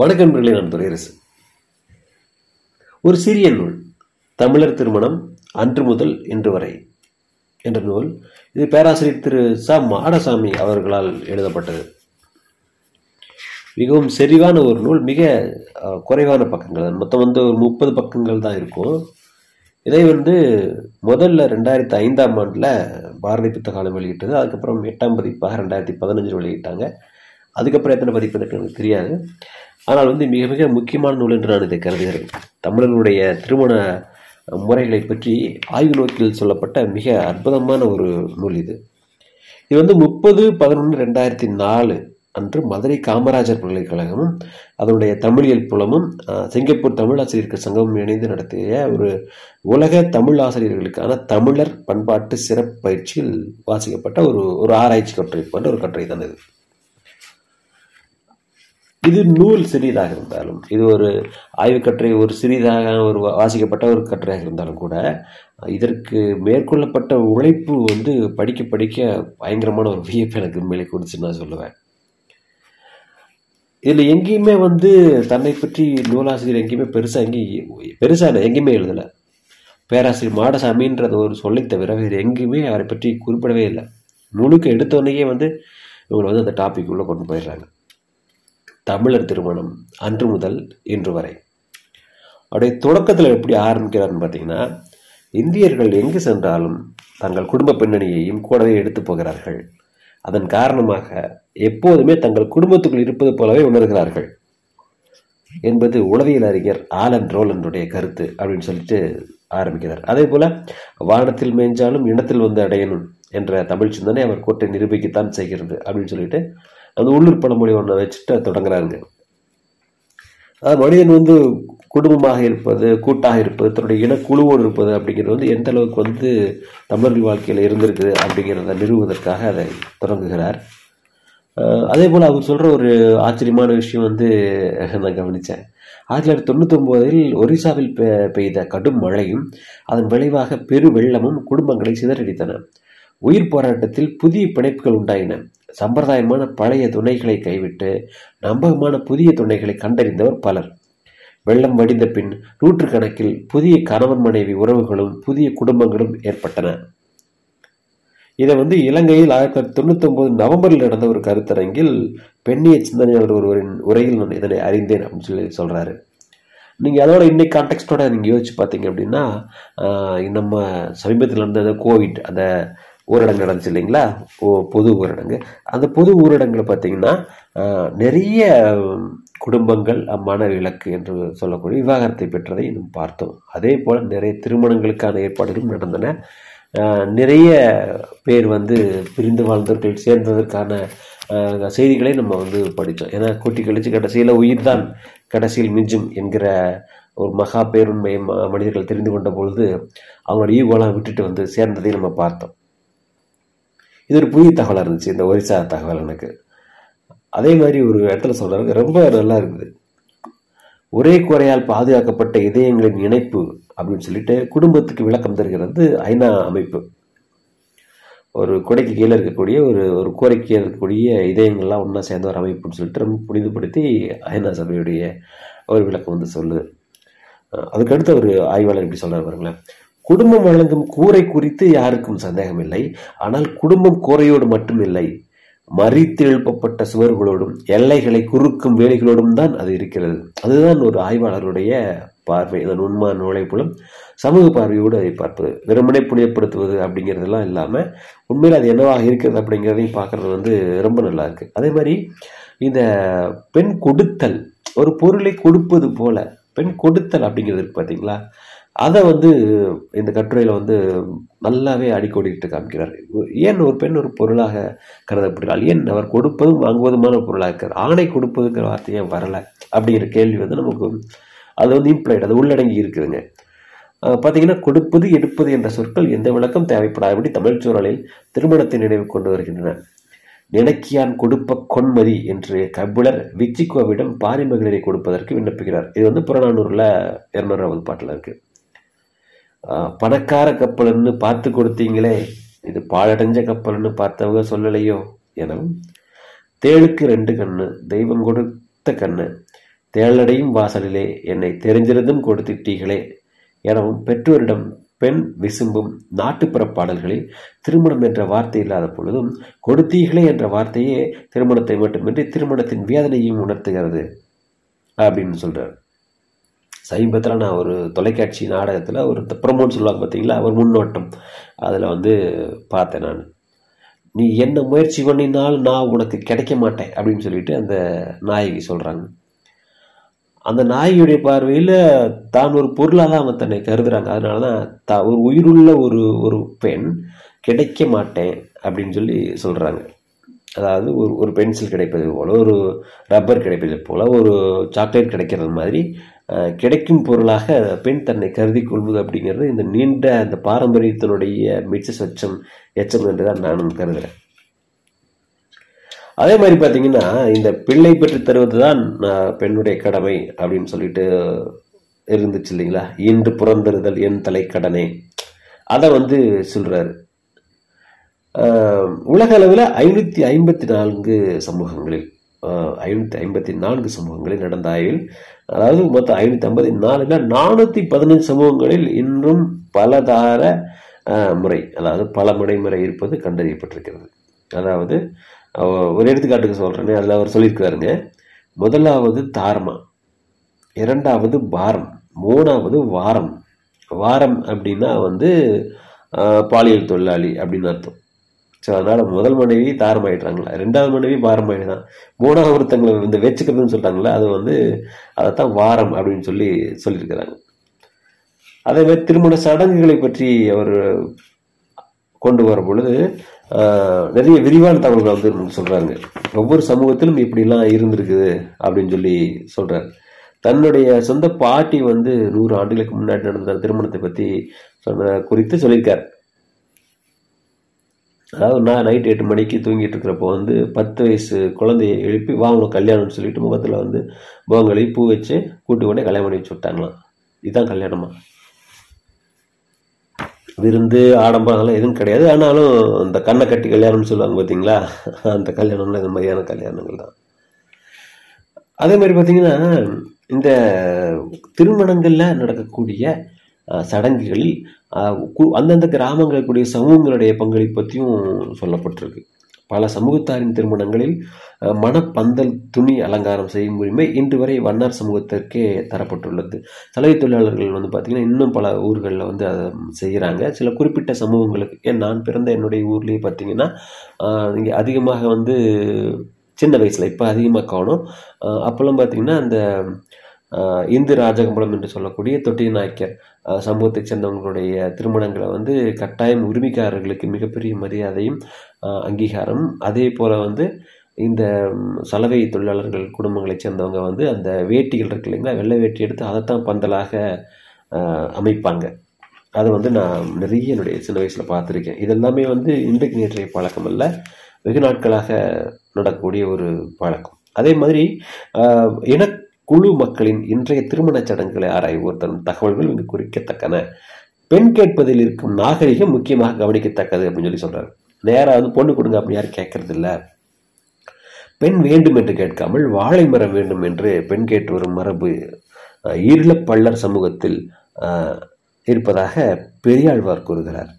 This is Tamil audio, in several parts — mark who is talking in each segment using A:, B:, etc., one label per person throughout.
A: வணக்கன்பர்களே நண்பர்களே நான் துரையரசு ஒரு சிறிய நூல் தமிழர் திருமணம் அன்று முதல் இன்று வரை என்ற நூல். இது பேராசிரியர் திரு ச. மாடசாமி அவர்களால் எழுதப்பட்டது. மிகவும் செறிவான ஒரு நூல் மிக குறைவான பக்கங்கள். மொத்தம் வந்து ஒரு முப்பது பக்கங்கள் தான் இருக்கும். இதை வந்து முதல்ல ரெண்டாயிரத்தி ஐந்தாம் ஆண்டில் பாரதி புத்தகாலம் வெளியிட்டது. அதுக்கப்புறம் எட்டாம் பதிப்பாக ரெண்டாயிரத்தி பதினஞ்சில் வெளியிட்டாங்க. அதுக்கப்புறம் எத்தனை பதிப்பு இருக்கு எனக்கு தெரியாது. ஆனால் வந்து மிக மிக முக்கியமான நூல் என்று நான் இதை கருதுகிறேன். தமிழர்களுடைய திருமண முறைகளை பற்றி ஆய்வு நோக்கில் சொல்லப்பட்ட மிக அற்புதமான ஒரு நூல் இது. இது வந்து முப்பது பதினொன்று ரெண்டாயிரத்தி நாலு அன்று மதுரை காமராஜர் பல்கலைக்கழகமும் அதனுடைய தமிழியல் புலமும் சிங்கப்பூர் தமிழ் ஆசிரியர்கள் சங்கமும் இணைந்து நடத்திய ஒரு உலக தமிழ் ஆசிரியர்களுக்கான தமிழர் பண்பாட்டு சிறப்பு பயிற்சியில் வாசிக்கப்பட்ட ஒரு ஒரு ஆராய்ச்சி கட்டுரை போன்ற ஒரு கட்டுரை தான் இது. இது நூல் சிறியதாக இருந்தாலும் இது ஒரு ஆய்வுக்கட்டுரை ஒரு சிறிதாக ஒரு வா- வாசிக்கப்பட்ட ஒரு கட்டுரையாக இருந்தாலும் கூட இதற்கு மேற்கொள்ளப்பட்ட உழைப்பு வந்து படிக்க படிக்க பயங்கரமான ஒரு வியப்பு எனக்கு உண்மையிலே கொடுத்துன்னு நான் சொல்லுவேன். இதில் எங்கேயுமே வந்து தன்னை பற்றி நூலாசிரியர் எங்கேயுமே பெருசாக எங்கேயும் பெருசாக இல்லை எங்கேயுமே எழுதலை. பேராசிரியர் மாடசாமின்றது ஒரு சொல்லை தவிர வேறு எங்கேயுமே அவரை பற்றி குறிப்பிடவே இல்லை. முழுக்க எடுத்தோடனேயே வந்து இவங்களை வந்து அந்த டாபிக் உள்ளே கொண்டு போயிடுறாங்க. தமிழர் திருமணம் அன்று முதல் இன்று வரை. அவருடைய தொடக்கத்தில் எப்படி ஆரம்பிக்கிறார்னு பார்த்தீங்கன்னா இந்தியர்கள் எங்கு சென்றாலும் தங்கள் குடும்ப பின்னணியையும் கூடவே எடுத்து போகிறார்கள். அதன் காரணமாக எப்போதுமே தங்கள் குடும்பத்துக்குள் இருப்பது போலவே உணர்கிறார்கள் என்பது உளவியல் அறிஞர் ஆலன் ரோலனுடைய கருத்து அப்படின்னு சொல்லிட்டு ஆரம்பிக்கிறார். அதே போல வானத்தில் மேய்ஞ்சாலும் இனத்தில் வந்து அடையணும் என்ற தமிழ் சிந்தனை அவர் கோட்டை நிரூபிக்கத்தான் செய்கிறது அப்படின்னு சொல்லிட்டு அந்த உள்ளூர் பழமொழி ஒன்றை வச்சுட்டு தொடங்குறாங்க அதாவது மனிதன் வந்து குடும்பமாக இருப்பது கூட்டாக இருப்பது தன்னுடைய இனக்குழுவோடு இருப்பது அப்படிங்கிறது வந்து எந்த அளவுக்கு வந்து தமிழர்கள் வாழ்க்கையில் இருந்திருக்குது அப்படிங்கிறத நிறுவுவதற்காக அதை தொடங்குகிறார். அதே போல் அவர் சொல்கிற ஒரு ஆச்சரியமான விஷயம் வந்து நான் கவனித்தேன் ஆயிரத்தி தொள்ளாயிரத்தி தொண்ணூத்தொம்போதில் ஒரிசாவில் பெ- பெய்த கடும் மழையும் அதன் விளைவாக பெரு வெள்ளமும் குடும்பங்களை சிதறடித்தன. உயிர் போராட்டத்தில் புதிய பிணைப்புகள் உண்டாயின. சம்பிரதாயமான பழைய துணைகளை கைவிட்டு நம்பகமான புதிய துணைகளை கண்டறிந்தவர் பலர். வெள்ளம் வடிந்த பின் நூற்றுக்கணக்கில் புதிய கணவன் மனைவி உறவுகளும் புதிய குடும்பங்களும் ஏற்பட்டன. இதை வந்து இலங்கையில் ஆயிரத்தி தொள்ளாயிரத்தி தொண்ணூத்தி ஒன்பது நவம்பரில் நடந்த ஒரு கருத்தரங்கில் பெண்ணிய சிந்தனையாளர் ஒருவரின் உரையில் நான் இதனை அறிந்தேன் அப்படின்னு சொல்லி சொல்றாரு. நீங்கள் அதோட இன்னைக்கு கான்டெக்ட்டோட நீங்கள் யோசிச்சு பார்த்தீங்க அப்படின்னா நம்ம சமீபத்தில் இருந்த அந்த கோவிட் அந்த ஊரடங்கு நடந்துச்சு இல்லைங்களா? பொது ஊரடங்கு. அந்த பொது ஊரடங்கில் பார்த்தீங்கன்னா நிறைய குடும்பங்கள் மன இலக்கு என்று சொல்லக்கூடிய விவாகரத்தை பெற்றதை நாம் பார்த்தோம். அதே போல் நிறைய திருமணங்களுக்கான ஏற்பாடுகளும் நடந்தன. நிறைய பேர் வந்து பிரிந்து வாழ்ந்தவர்கள் சேர்ந்ததற்கான செய்திகளை நம்ம வந்து படித்தோம். ஏன்னா கூட்டி கழிச்சு கடைசியில் உயிர் தான் கடைசியில் மிஞ்சும் என்கிற ஒரு மகா பேருண்மையை ம- மனிதர்கள் தெரிந்து கொண்ட பொழுது அவங்களோட ஈகோலாம் விட்டுட்டு வந்து சேர்ந்ததை நம்ம பார்த்தோம். இது ஒரு புதிய தகவலாக இருந்துச்சு இந்த ஒரிசா தகவல் எனக்கு. அதே மாதிரி ஒரு இடத்துல சொல்றாங்க ரொம்ப நல்லா இருக்குது. ஒரே குறையால் பாதுகாக்கப்பட்ட இதயங்களின் இணைப்பு அப்படின்னு சொல்லிட்டு குடும்பத்துக்கு விளக்கம் தருகிறது ஐநா அமைப்பு. ஒரு குடைக்கு கீழே இருக்கக்கூடிய ஒரு ஒரு கூரைக்கு இருக்கக்கூடிய இதயங்கள்லாம் ஒன்றா சேர்ந்த ஒரு அமைப்புன்னு சொல்லிட்டு ரொம்ப புனிதப்படுத்தி ஐநா சபையுடைய ஒரு விளக்கம் வந்து சொல்லுது. அதுக்கடுத்த அதுக்கடுத்து ஒரு ஆய்வாளர் இப்படி சொல்கிறார் பாருங்களேன். குடும்பம் வழங்கும் கூரை குறித்து யாருக்கும் சந்தேகம் இல்லை ஆனால் குடும்பம் கூரையோடு மட்டும் இல்லை மறித்து எழுப்பப்பட்ட சுவர்களோடும் எல்லைகளை குறுக்கும் வேலிகளோடும் தான் அது இருக்கிறது. அதுதான் ஒரு ஆய்வாளருடைய பார்வை இதன் உண்மையான நுழைப்புலம் சமூக பார்வையோடு அதை பார்ப்பது. வெறுமனை புனிதப்படுத்துவது அப்படிங்கிறதெல்லாம் இல்லாமல் உண்மையில் அது என்னவாக இருக்கிறது அப்படிங்கிறதையும் பார்க்கறது வந்து ரொம்ப நல்லா இருக்கு. அதே மாதிரி இந்த பெண் கொடுத்தல் ஒரு பொருளை கொடுப்பது போல பெண் கொடுத்தல் அப்படிங்கிறது பார்த்தீங்களா அதை வந்து இந்த கட்டுரையில் வந்து நல்லாவே அடிக்கோடிட்டு காமிக்கிறார். ஏன் ஒரு பெண் ஒரு பொருளாக கருதப்படுகிறாள்? ஏன் அவர் கொடுப்பதும் வாங்குவதுமான பொருளாக இருக்கிறார் ஆணை கொடுப்பதுங்கிற வார்த்தை ஏன் அப்படிங்கிற கேள்வி வந்து நமக்கு அது வந்து இம்ப்ளைட் அது உள்ளடங்கி இருக்குதுங்க. பார்த்தீங்கன்னா கொடுப்பது எடுப்பது என்ற சொற்கள் எந்த விளக்கம் தேவைப்படாதபடி தமிழ் சூழலில் திருமணத்தை நினைவு கொண்டு வருகின்றன. நினைக்கியான் கொடுப்ப கொன்மதி என்று கபிலர் விச்சிக்கோவிடம் பாரி மகளிரை கொடுப்பதற்கு விண்ணப்பிக்கிறார். இது வந்து புறநானூரில் இரநூறாவது பாட்டில் இருக்குது பணக்கார கப்பல்னு பார்த்து கொடுத்தீங்களே இது பாழடைஞ்ச கப்பல்னு பார்த்தவங்க சொல்லலையோ எனவும். தேளுக்கு ரெண்டு கண்ணு தெய்வம் கொடுத்த கண்ணு. தேளடையும் வாசலிலே என்னை தெரிஞ்சிருந்தும் கொடுத்துட்டீங்களே எனவும். பெற்றோரிடம் பெண் விசும்பும் நாட்டுப்புற பாடல்களில் திருமணம் என்ற வார்த்தை இல்லாத பொழுதும் கொடுத்தீர்களே என்ற வார்த்தையே திருமணத்தை மட்டுமின்றி திருமணத்தின் வேதனையும் உணர்த்துகிறது அப்படின்னு சொல்றார். சமீபத்தில் நான் ஒரு தொலைக்காட்சி நாடகத்தில் ஒரு ப்ரமோன்னு சொல்லுவாங்க பார்த்தீங்களா ஒரு முன்னோட்டம். அதில் வந்து பார்த்தேன் நான். நீ என்ன முயற்சி பண்ணினாலும் நான் உனக்கு கிடைக்க மாட்டேன் அப்படின்னு சொல்லிட்டு அந்த நாயகி சொல்கிறாங்க அந்த நாயகியுடைய பார்வையில் தான் ஒரு பொருளாக தான் அவன் தன்னை கருதுறாங்க. அதனால தான் தா ஒரு உயிருள்ள ஒரு ஒரு பெண் கிடைக்க மாட்டேன் அப்படின்னு சொல்லி சொல்கிறாங்க அதாவது ஒரு ஒரு பென்சில் கிடைப்பது போல் ஒரு ரப்பர் கிடைப்பது போல் ஒரு சாக்லேட் கிடைக்கிறது மாதிரி கிடைக்கும் பொருளாக பெண் தன்னை கருதி கொள்வது அப்படிங்கிறது இந்த நீண்ட அந்த பாரம்பரியத்தினுடைய மிச்ச சொச்சம் எச்சம் என்று தான் நானும் கருதுகிறேன் அதே மாதிரி பார்த்தீங்கன்னா இந்த பிள்ளை பெற்று தருவது தான் பெண்ணுடைய கடமை அப்படின்னு சொல்லிட்டு இருந்துச்சு இல்லைங்களா? இன்று புறந்தறுதல் என் தலைக்கடனே. அதை வந்து சொல்கிறாரு உலக அளவில் ஐநூற்றி ஐம்பத்தி நான்கு சமூகங்களில் ஐநூற்றி ஐம்பத்தி நான்கு சமூகங்களில் நடந்த ஆய்வில் அதாவது மொத்தம் ஐநூற்றி ஐம்பத்தி நாலில் நானூற்றி பதினஞ்சு சமூகங்களில் இன்றும் பலதார முறை அதாவது பல முறைமுறை இருப்பது கண்டறியப்பட்டிருக்கிறது. அதாவது ஒரு எடுத்துக்காட்டுக்கு சொல்கிறேனே அதில் அவர் சொல்லியிருக்கிறாருங்க. முதலாவது தாரமா இரண்டாவது பாரம் மூணாவது வாரம். வாரம் அப்படின்னா வந்து பாலியல் தொழிலாளி அப்படின்னு அர்த்தம். ஸோ அதனால் முதல் மனைவி தாரமாயிடுறாங்களா ரெண்டாவது மனைவி பாரமாயிடு தான் மூணாவது ஒருத்தங்களை இந்த வச்சுக்கிறதுன்னு சொல்கிறாங்களே அது வந்து அதைத்தான் வாரம் அப்படின்னு சொல்லி சொல்லியிருக்கிறாங்க. அதே மாதிரி திருமண சடங்குகளை பற்றி அவர் கொண்டு வரும் பொழுது நிறைய விரிவான தகவல்கள் வந்து சொல்கிறாங்க ஒவ்வொரு சமூகத்திலும் இப்படிலாம் இருந்திருக்குது அப்படின்னு சொல்லி சொல்கிறார் தன்னுடைய சொந்த பாட்டி வந்து நூறு ஆண்டுகளுக்கு முன்னாடி நடந்த திருமணத்தை பற்றி சொன்ன குறித்து சொல்லியிருக்கார். அதாவது நான் நைட் எட்டு மணிக்கு தூங்கிட்டு இருக்கிறப்போ வந்து பத்து வயசு குழந்தையை எழுப்பி வாங்கணும் கல்யாணம்னு சொல்லிட்டு முகத்தில் வந்து போங்களி பூ வச்சு கூட்டு கொண்டே கல்யாணம் பண்ணி வச்சு விட்டாங்களாம். இதுதான் கல்யாணமா? விருந்து ஆடம்பரம் அதெல்லாம் எதுவும் கிடையாது. ஆனாலும் அந்த கண்ணை கட்டி கல்யாணம்னு சொல்லுவாங்க பார்த்தீங்களா அந்த கல்யாணம்லாம் இந்த மாதிரியான கல்யாணங்கள் தான். அதே மாதிரி பார்த்தீங்கன்னா இந்த திருமணங்களில் நடக்கக்கூடிய சடங்குகளில் அந்தந்த கிராமங்களுக்குடைய சமூகங்களுடைய பங்களிப்பு பற்றியும் சொல்லப்பட்டிருக்கு. பல சமூகத்தாரின் திருமணங்களில் மனப்பந்தல் மணப்பந்தல் துணி அலங்காரம் செய்யும் உரிமை இன்று வரை வண்ணார் சமூகத்திற்கே தரப்பட்டுள்ளது. சலவை தொழிலாளர்கள் வந்து பார்த்திங்கன்னா இன்னும் பல ஊர்களில் வந்து அதை செய்கிறாங்க சில குறிப்பிட்ட சமூகங்களுக்கு ஏன் நான் பிறந்த என்னுடைய ஊர்லேயே பார்த்தீங்கன்னா இங்கே அதிகமாக வந்து சின்ன வயசில் இப்போ அதிகமாக காணும். அப்போல்லாம் பார்த்தீங்கன்னா அந்த இந்து ராஜகம்பளம் என்று சொல்லக்கூடிய தொட்டி நாயக்கர் சமூகத்தைச் சேர்ந்தவங்களுடைய திருமணங்களை வந்து கட்டாயம் உரிமைக்காரர்களுக்கு மிகப்பெரிய மரியாதையும் அங்கீகாரம் அதே போல் வந்து இந்த சலவை தொழிலாளர்கள் குடும்பங்களைச் சேர்ந்தவங்க வந்து அந்த வேட்டிகள் இருக்கு இல்லைங்களா? வெள்ளை வேட்டி எடுத்து அதைத்தான் பந்தலாக அமைப்பாங்க. அதை வந்து நான் நிறைய என்னுடைய சின்ன வயசில் பார்த்துருக்கேன். இதெல்லாமே வந்து இன்றைக்கு நேற்றைய பழக்கம் அல்ல. வெகு நாட்களாக நடக்கக்கூடிய ஒரு பழக்கம். அதே மாதிரி ஆஹ், குழு மக்களின் இன்றைய திருமணச் சடங்குகளை ஆராய்வோர் தரும் தகவல்கள் இங்கு குறிக்கத்தக்கன. பெண் கேட்பதில் இருக்கும் நாகரிகம் முக்கியமாக கவனிக்கத்தக்கது அப்படின்னு சொல்லி சொல்றாரு. நேராக வந்து பொண்ணு கொடுங்க அப்படின்னு யாரும் கேட்கறதில்ல. பெண் வேண்டும் என்று கேட்காமல் வாழை மரம் வேண்டும் என்று பெண் கேட்டு வரும் மரபு அஹ், பள்ளர் சமூகத்தில் இருப்பதாக பெரியாழ்வார் கூறுகிறார்.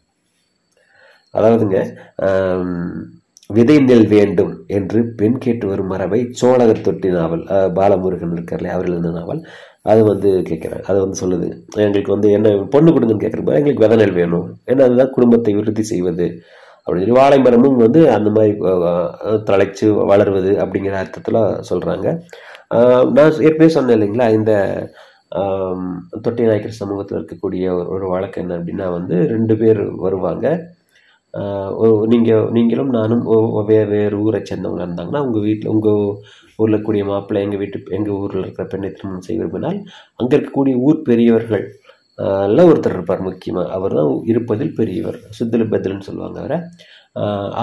A: அதாவதுங்க விதை நெல் வேண்டும் என்று பெண் கேட்டு வரும் மரபை சோழகர் தொட்டி நாவல் பாலமுருகன் இருக்கார்ல அவர் எழுதின நாவல். அது வந்து கேட்குறாங்க அது வந்து சொல்லுது எங்களுக்கு வந்து என்ன பொண்ணு கொடுங்கன்னு கேட்குறப்ப எங்களுக்கு விதை நெல் வேணும். ஏன்னா அதுதான் குடும்பத்தை விருத்தி செய்வது. அப்படின்னு சொல்லி வாழை மரமும் வந்து அந்த மாதிரி தழைச்சு வளருவது அப்படிங்கிற அர்த்தத்தில் சொல்கிறாங்க நான் ஏற்கனவே சொன்னேன் இல்லைங்களா இந்த தொட்டி நாயக்கர் சமூகத்தில் இருக்கக்கூடிய ஒரு ஒரு வழக்கு என்ன அப்படின்னா வந்து ரெண்டு பேர் வருவாங்க. நீங்கள் நீங்களும் நானும் வேறு வேறு ஊரை சேர்ந்தவங்க இருந்தாங்கன்னா உங்கள் வீட்டில் உங்கள் ஊரில் இருக்கக்கூடிய மாப்பிள்ளை எங்கள் வீட்டு எங்கள் ஊரில் இருக்கிற பெண்ணை திருமணம் செய்ய விரும்பினால் அங்கே இருக்கக்கூடிய ஊர் பெரியவர்கள் எல்லாம் ல ஒருத்தர் இருப்பார் முக்கியமாக அவர் தான் இருப்பதில் பெரியவர் சித்தலு பதில்னு சொல்லுவாங்க அவரை.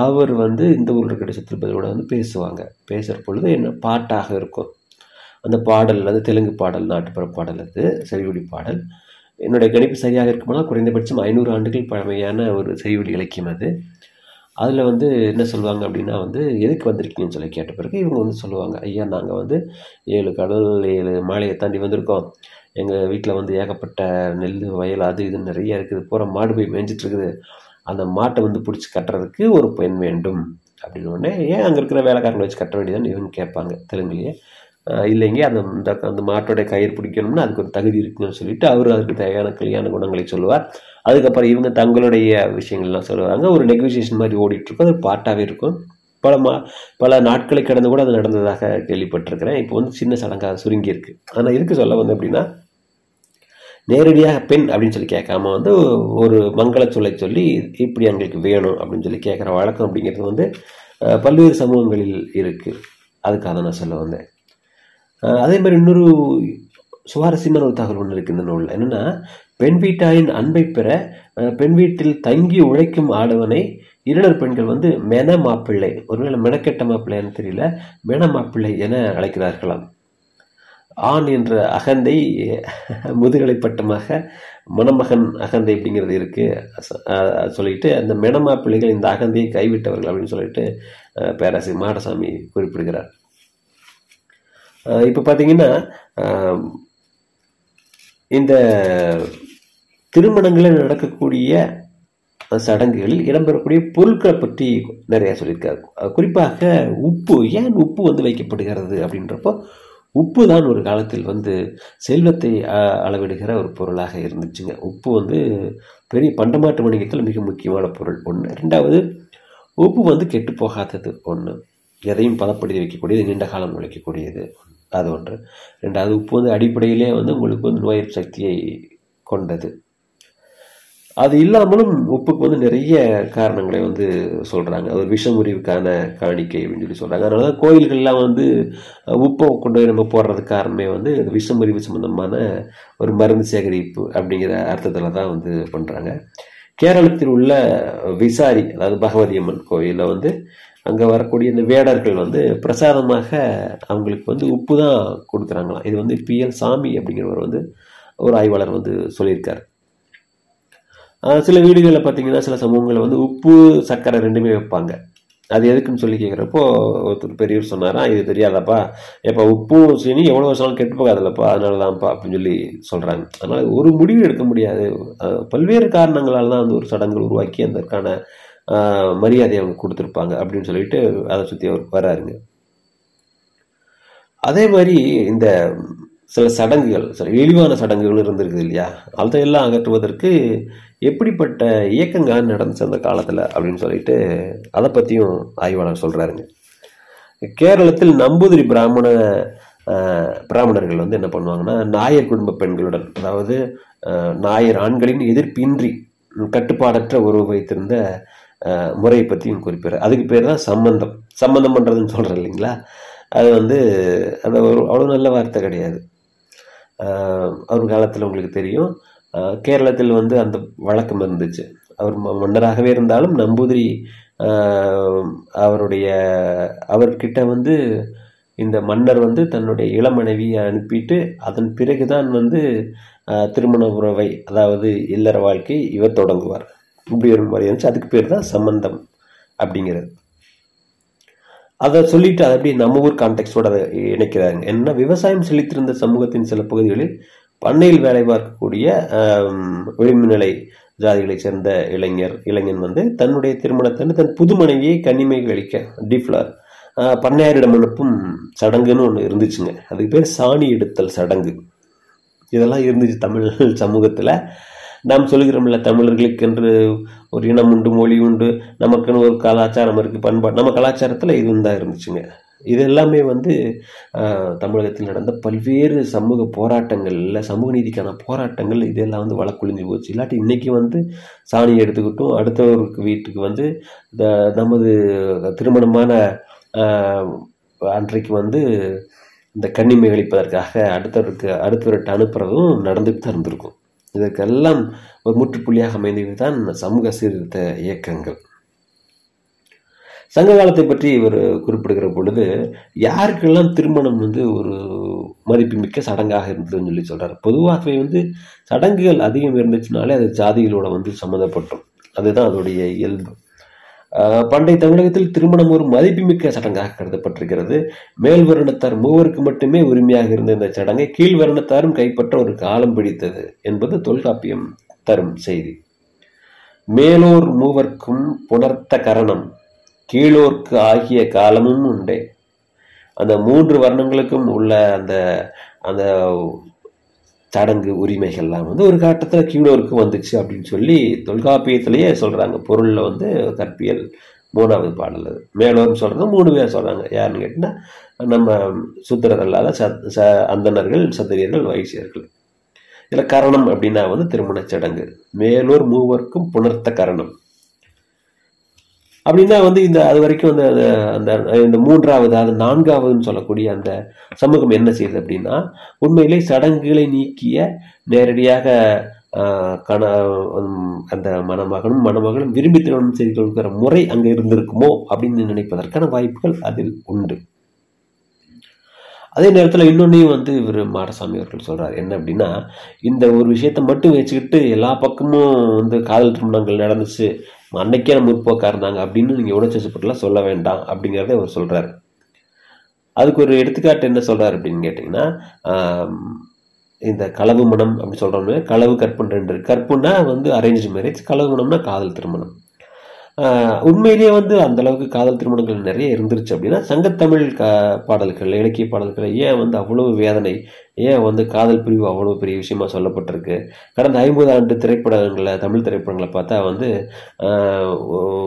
A: அவர் வந்து இந்த ஊரில் இருக்கிற சித்தலு பெதலோட வந்து பேசுவாங்க. பேசுகிற பொழுது என்ன பாட்டாக இருக்கும். அந்த பாடல் அது தெலுங்கு பாடல் நாட்டுப்புற பாடல் அது செவிவழி பாடல். என்னுடைய கணிப்பு சரியாக இருக்குமானால் குறைந்தபட்சம் ஐநூறு ஆண்டுகள் பழமையான ஒரு செய்யுள் இலக்கியம் அது. அதில் வந்து என்ன சொல்லுவாங்க அப்படின்னா வந்து எதுக்கு வந்திருக்கீங்கன்னு சொல்லி கேட்ட பிறகு இவங்க வந்து சொல்லுவாங்க ஐயா நாங்கள் வந்து ஏழு கடல் ஏழு மாலையை தாண்டி வந்திருக்கோம். எங்கள் வீட்டில் வந்து ஏகப்பட்ட நெல் வயல் அது இது நிறைய இருக்குது. பூரா மாடு போய் மேய்ஞ்சிட்ருக்குது அந்த மாட்டை வந்து பிடிச்சி கட்டுறதுக்கு ஒரு பெண் வேண்டும். அப்படின்னு உடனே ஏன் அங்கே இருக்கிற வேலைக்காரங்களை வச்சு கட்ட வேண்டியதுன்னு இவங்க கேட்பாங்க தெலுங்குலேயே. இல்லைங்க. அந்த அந்த அந்த மாட்டோடைய கயிறு பிடிக்கணும்னா அதுக்கு ஒரு தகுதி இருக்குன்னு சொல்லிட்டு அவர் அதுக்கு தேவையான கல்யாண குணங்களை சொல்லுவார். அதுக்கப்புறம் இவங்க தங்களுடைய விஷயங்கள்லாம் சொல்லுவாங்க. ஒரு நெகோசியேஷன் மாதிரி ஓடிட்டுருக்கும். அது பாட்டாகவே இருக்கும். பல மா பல நாட்களை கடந்து கூட அது நடந்ததாக கேள்விப்பட்டிருக்கிறேன். இப்போ வந்து சின்ன சடங்காக சுருங்கியிருக்கு. ஆனால் இதுக்கு சொல்ல வந்து அப்படின்னா நேரடியாக பெண் அப்படின்னு சொல்லி கேட்காம வந்து ஒரு மங்கள சொல்லை சொல்லி இப்படி எங்களுக்கு வேணும் அப்படின்னு சொல்லி கேட்குற வழக்கம் அப்படிங்கிறது வந்து பல்வேறு சமூகங்களில் இருக்குது அதுக்காக நான் சொல்ல வந்தேன். அதே மாதிரி இன்னொரு சுவாரஸ்யமான ஒரு தகவல் ஒன்று இருக்குது இந்த நூலில். என்னென்னா பெண் வீட்டாயின் அன்பை பெற பெண் வீட்டில் தங்கி உழைக்கும் ஆடவனை இருளர் பெண்கள் வந்து மென மாப்பிள்ளை ஒருவேளை மெனக்கெட்ட மாப்பிள்ளைன்னு தெரியல மென மாப்பிள்ளை என அழைக்கிறார்களாம். ஆண் என்ற அகந்தை முதுகலை பட்டமாக மணமகன் அகந்தை அப்படிங்கிறது இருக்குது சொல்லிட்டு அந்த மெனமா பிள்ளைகள் இந்த அகந்தையை கைவிட்டவர்கள் அப்படின்னு சொல்லிட்டு பேராசிரியர் மாடசாமி குறிப்பிடுகிறார். இப்போ பார்த்தீங்கன்னா இந்த திருமணங்களில் நடக்கக்கூடிய சடங்குகளில் இடம்பெறக்கூடிய பொருட்களை பற்றி நிறையா சொல்லியிருக்காரு. குறிப்பாக உப்பு ஏன் உப்பு வந்து வைக்கப்படுகிறது அப்படின்றப்போ உப்பு தான் ஒரு காலத்தில் வந்து செல்வத்தை அளவிடுகிற ஒரு பொருளாக இருந்துச்சுங்க. உப்பு வந்து பெரிய பண்டமாட்டு வணிகத்தில் மிக முக்கியமான பொருள் ஒன்று ரெண்டாவது உப்பு வந்து கெட்டு போகாதது ஒன்று எதையும் பதப்படுத்தி வைக்கக்கூடியது நீண்ட காலம் உழைக்கக்கூடியது அது ஒன்று. ரெண்டாவது உப்பு வந்து அடிப்படையிலே வந்து உங்களுக்கு வந்து நோய் சக்தியை கொண்டது. அது இல்லாமலும் உப்புக்கு வந்து நிறைய காரணங்களை வந்து சொல்கிறாங்க அது ஒரு விஷமுறிவுக்கான காணிக்கை அப்படின்னு சொல்லி சொல்கிறாங்க அதனால தான் கோயில்கள்லாம் வந்து உப்பை கொண்டு போய் நம்ம போடுறதுக்கு காரணமே வந்து அது விஷமுறிவு சம்மந்தமான ஒரு மருந்து சேகரிப்பு அப்படிங்கிற அர்த்தத்தில் தான் வந்து பண்ணுறாங்க கேரளத்தில் உள்ள விசாரி அதாவது பகவதி அம்மன் கோயிலில் வந்து அங்கே வரக்கூடிய இந்த வேடர்கள் வந்து பிரசாதமாக அவங்களுக்கு வந்து உப்பு தான் கொடுக்குறாங்களாம் இது வந்து பிஎல் சாமி அப்படிங்கிறவர் வந்து ஒரு ஆய்வாளர் வந்து சொல்லியிருக்கார். சில வீடுகளில் பார்த்தீங்கன்னா சில சமூகங்களில் வந்து உப்பு சர்க்கரை ரெண்டுமே வைப்பாங்க. அது எதுக்குன்னு சொல்லி கேட்குறப்போ ஒருத்தர் பெரியவர் சொன்னாரா இது தெரியாதாப்பா எப்போ உப்பும் சீனி எவ்வளோ வருஷம் கெட்டு போகாதுல்லப்பா அதனால தான்ப்பா அப்படின்னு சொல்லி சொல்கிறாங்க அதனால் ஒரு முடிவு எடுக்க முடியாது. பல்வேறு காரணங்களால் தான் அந்த ஒரு சடங்குகள் உருவாக்கி அதற்கான மரியாதை மரியாதையை அவங்க கொடுத்துருப்பாங்க அப்படின்னு சொல்லிட்டு அதை சுற்றி அவர் வராருங்க. அதே மாதிரி இந்த சில சடங்குகள் சில இழிவான சடங்குகள் இருந்திருக்குது இல்லையா? அதையெல்லாம் அகற்றுவதற்கு எப்படிப்பட்ட இயக்கங்கள் நடந்துச்சு அந்த காலத்தில் அப்படின்னு சொல்லிட்டு அதை பற்றியும் ஆய்வாளர் சொல்கிறாருங்க கேரளத்தில் நம்பூதிரி பிராமண ஆஹ், பிராமணர்கள் வந்து என்ன பண்ணுவாங்கன்னா நாயர் குடும்ப பெண்களுடன் அதாவது நாயர் ஆண்களின் எதிர்ப்பின்றி கட்டுப்பாடற்ற உறவு வைத்திருந்த முறையை பற்றியும் குறிப்பிடுறார். அதுக்கு பேர் தான் சம்பந்தம். சம்பந்தம் பண்ணுறதுன்னு சொல்கிறேன் இல்லைங்களா? அது வந்து அந்த ஒரு அவ்வளோ நல்ல வார்த்தை கிடையாது. அவர் காலத்தில் உங்களுக்கு தெரியும். கேரளத்தில் வந்து அந்த வழக்கம் இருந்துச்சு. அவர் ம- மன்னராகவே இருந்தாலும் நம்பூதிரி அவருடைய அவர்கிட்ட வந்து இந்த மன்னர் வந்து தன்னுடைய இளமனைவியை அனுப்பிட்டு அதன் பிறகுதான் வந்து திருமண உறவை அதாவது இல்லற வாழ்க்கை இவர் தொடங்குவார். இப்படி ஒரு மாதிரி இருந்துச்சு அதுக்கு பேர் தான் சம்பந்தம் அப்படிங்கிறது. அதை சொல்லிட்டு அதை அப்படியே நம்ம ஊர் கான்டெக்டோட அதை இணைக்கிறாங்க. என்ன விவசாயம் செழித்திருந்த சமூகத்தின் சில பகுதிகளில் பண்ணையில் வேலை பார்க்கக்கூடிய விளிம்புநிலை விளிம்பு ஜாதிகளைச் சேர்ந்த இளைஞர் இளைஞன் வந்து தன்னுடைய திருமணத்தை தன் புது மனைவியை கன்னிமை கழிக்க டிஃப்ளார் பண்ணையாரிடம் அனுப்பும் சடங்குன்னு ஒன்று இருந்துச்சுங்க. அதுக்கு பேர் சாணி எடுத்தல் சடங்கு. இதெல்லாம் இருந்துச்சு தமிழ் சமூகத்தில். நாம் சொல்கிறோம்ல தமிழர்களுக்கென்று ஒரு இனம் உண்டு மொழி உண்டு நமக்குன்னு ஒரு கலாச்சாரம் இருக்குது பண்பாடு. நம்ம கலாச்சாரத்தில் இது தான் இருந்துச்சுங்க. இது எல்லாமே வந்து தமிழகத்தில் நடந்த பல்வேறு சமூக போராட்டங்களில் சமூக நீதிக்கான போராட்டங்கள் இதெல்லாம் வந்து வழக்குழிஞ்சு போச்சு. இல்லாட்டி இன்றைக்கி வந்து சாணி எடுத்துக்கிட்டும் அடுத்தவருக்கு வீட்டுக்கு வந்து இந்த நமது திருமணமான அன்றைக்கு வந்து இந்த கன்னிமை கழிப்பதற்காக அடுத்தவருக்கு அடுத்தவர்கிட்ட அனுப்புகிறதும் நடந்துட்டு தான் இருந்திருக்கும். இதற்கெல்லாம் ஒரு முற்றுப்புள்ளியாக அமைந்தது தான் சமூக சீர்திருத்த இயக்கங்கள். சங்க காலத்தை பற்றி இவர் குறிப்பிடுகிற பொழுது யாருக்கெல்லாம் திருமணம் வந்து ஒரு மதிப்புமிக்க சடங்காக இருந்ததுன்னு சொல்லி சொல்கிறார் பொதுவாகவே வந்து சடங்குகள் அதிகம் இருந்துச்சுனாலே அது ஜாதிகளோட வந்து சம்மந்தப்பட்டோம். அதுதான் அதோடைய இயல்பு. பண்டை பண்டைய தமிழகத்தில் திருமணம் ஒரு மதிப்புமிக்க சடங்காக கருதப்பட்டிருக்கிறது. மேல் வருணத்தார் மூவருக்கு மட்டுமே உரிமையாக இருந்த இந்த சடங்கை கீழ் வருணத்தாரும் கைப்பற்ற ஒரு காலம் பிடித்தது என்பது தொல்காப்பியம் தரும் செய்தி. மேலோர் மூவர்க்கும் புணர்த்த கரணம் கீழோர்க்கு ஆகிய காலமும் உண்டே. அந்த மூன்று வர்ணங்களுக்கும் உள்ள அந்த அந்த சடங்கு உரிமைகள்லாம் வந்து ஒரு காட்டத்தில் கீழோருக்கு வந்துச்சு அப்படின்னு சொல்லி தொல்காப்பியத்திலேயே சொல்கிறாங்க பொருளில் வந்து கற்பியல் மூணாவது பாடல் அது. மேலோர்னு சொல்கிறது மூணு பேர் சொல்கிறாங்க யாருன்னு கேட்டிங்கன்னா நம்ம சுத்திரரல்லாத சத் ச அந்தணர்கள் சத்திரியர்கள் வைசியர்கள். இதில் கரணம் அப்படின்னா வந்து திருமணச் சடங்கு. மேலோர் மூவர்க்கும் புணர்த்த கரணம். அப்படின்னா வந்து இந்த அது வரைக்கும் அந்த அந்த இந்த மூன்றாவது அது நான்காவதுன்னு சொல்லக்கூடிய அந்த சமூகம் என்ன செய்யுது அப்படின்னா உண்மையிலே சடங்குகளை நீக்கிய நேரடியாக ஆஹ், கண உம், அந்த மணமகனும் மணமகளும் விரும்பி திருமணம் செய்து கொள்கிற முறை அங்கே இருந்திருக்குமோ அப்படின்னு நினைப்பதற்கான வாய்ப்புகள் அதில் உண்டு. அதே நேரத்தில் இன்னொன்னையும் வந்து இவர் மாடசாமி அவர்கள் சொல்றாரு. என்ன அப்படின்னா இந்த ஒரு விஷயத்தை மட்டும் வச்சுக்கிட்டு எல்லா பக்கமும் வந்து காதல் திருமணங்கள் நடந்துச்சு அன்னைக்கே நம்ம முற்போக்காக இருந்தாங்க அப்படின்னு நீங்கள் உணர்ச்சிப்பட்டுலாம் சொல்ல வேண்டாம் அப்படிங்கிறத அவர் சொல்கிறார் அதுக்கு ஒரு எடுத்துக்காட்டு என்ன சொல்கிறார் அப்படின்னு கேட்டிங்கன்னா இந்த களவு மனம் அப்படின்னு சொல்கிறோம்னா களவு கற்பன் ரெண்டு கற்புனா கற்புன்னா வந்து அரேஞ்ச் மேரேஜ் களவு மனம்னா காதல் திருமணம். உண்மையிலேயே வந்து அந்த அளவுக்கு காதல் திருமணங்கள் நிறைய இருந்துருச்சு அப்படின்னா சங்கத்தமிழ் கா பாடல்கள் இலக்கிய பாடல்கள் ஏன் வந்து அவ்வளவு வேதனை ஏன் வந்து காதல் பிரிவு அவ்வளோ பெரிய விஷயமா சொல்லப்பட்டிருக்கு? கடந்த ஐம்பது ஆண்டு திரைப்படங்களை தமிழ் திரைப்படங்களை பார்த்தா வந்து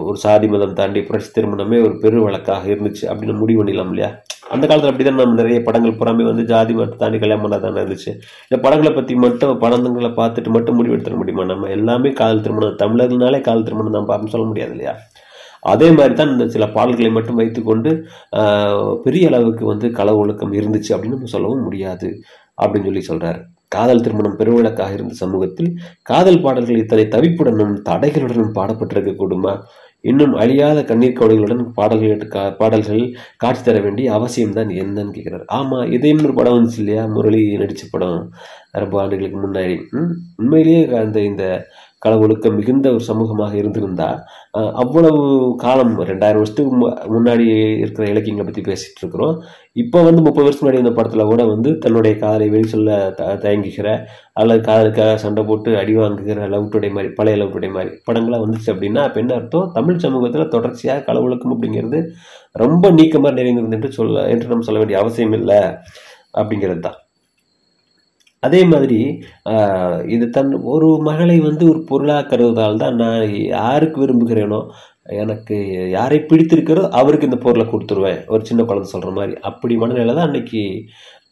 A: ஒரு சாதி மதம் தாண்டி புரட்சி திருமணமே ஒரு பெரு வழக்காக இருந்துச்சு அப்படின்னு முடிவு பண்ணிடலாம் இல்லையா? அந்த காலத்தில் அப்படிதான் நம்ம நிறைய படங்கள் புறாமே வந்து ஜாதி மதத்தை தாண்டி கல்யாணம் பண்ணா இருந்துச்சு. இந்த படங்களை பற்றி மட்டும் படங்களை பார்த்துட்டு மட்டும் முடிவெடுத்துட முடியுமா? நம்ம எல்லாமே காதல் திருமணம் தமிழர்கள்னாலே காதல் திருமணம் தான் பார்ப்போம் சொல்ல முடியாது இல்லையா? அதே மாதிரி தான் இந்த சில பாடல்களை மட்டும் வைத்துக்கொண்டு ஆஹ், பெரிய அளவுக்கு வந்து கள ஒழுக்கம் இருந்துச்சு அப்படின்னு நம்ம சொல்லவும் முடியாது அப்படின்னு சொல்லி சொல்றாரு. காதல் திருமணம் பெருவிளக்காக இருந்த சமூகத்தில் காதல் பாடல்கள் இத்தனை தவிப்புடனும் தடைகளுடனும் பாடப்பட்டிருக்க கூடுமா இன்னும் அழியாத கண்ணீர் கவலைகளுடன் பாடல்கள் கா- பாடல்கள் காட்சி தர வேண்டிய அவசியம் தான் என்னன்னு கேட்குறாரு ஆமா இதையும் ஒரு படம் வந்துச்சு இல்லையா? முரளி நடித்த படம். ரொம்ப ஆண்டுகளுக்கு முன்னாடி. உண்மையிலேயே அந்த இந்த களவொழுக்கம் மிகுந்த ஒரு சமூகமாக இருந்திருந்தா அவ்வளவு காலம் ரெண்டாயிரம் வருஷத்துக்கு மு- முன்னாடி இருக்கிற இலக்கியங்களை பற்றி பேசிகிட்டு இருக்கிறோம். இப்போ வந்து முப்பது வருஷம் முன்னாடி இந்த படத்தில் கூட வந்து தன்னுடைய காதலை வெளி சொல்ல த தயங்குகிற அல்லது காதலுக்காக சண்டை போட்டு அடி வாங்குகிற லவ் டுடே மாதிரி பழைய லவ் டுடே மாதிரி படங்களாக வந்துச்சு அப்படின்னா அப்போ என்ன அர்த்தம்? தமிழ் சமூகத்தில் தொடர்ச்சியாக களவொழுக்கம் அப்படிங்கிறது ரொம்ப நீக்கமாக நிறைந்திருந்து என்று சொல்ல என்று நம்ம சொல்ல வேண்டிய அவசியம் இல்லை அப்படிங்கிறது தான். அதே மாதிரி இது தன் ஒரு மகளை வந்து ஒரு பொருளாக கருதுவதால் தான் நான் யாருக்கு விரும்புகிறேனோ எனக்கு யாரை பிடித்திருக்கிறதோ அவருக்கு இந்த பொருளை கொடுத்துருவேன். ஒரு சின்ன குழந்தை சொல்கிற மாதிரி. அப்படி மனநிலை தான் அன்னைக்கு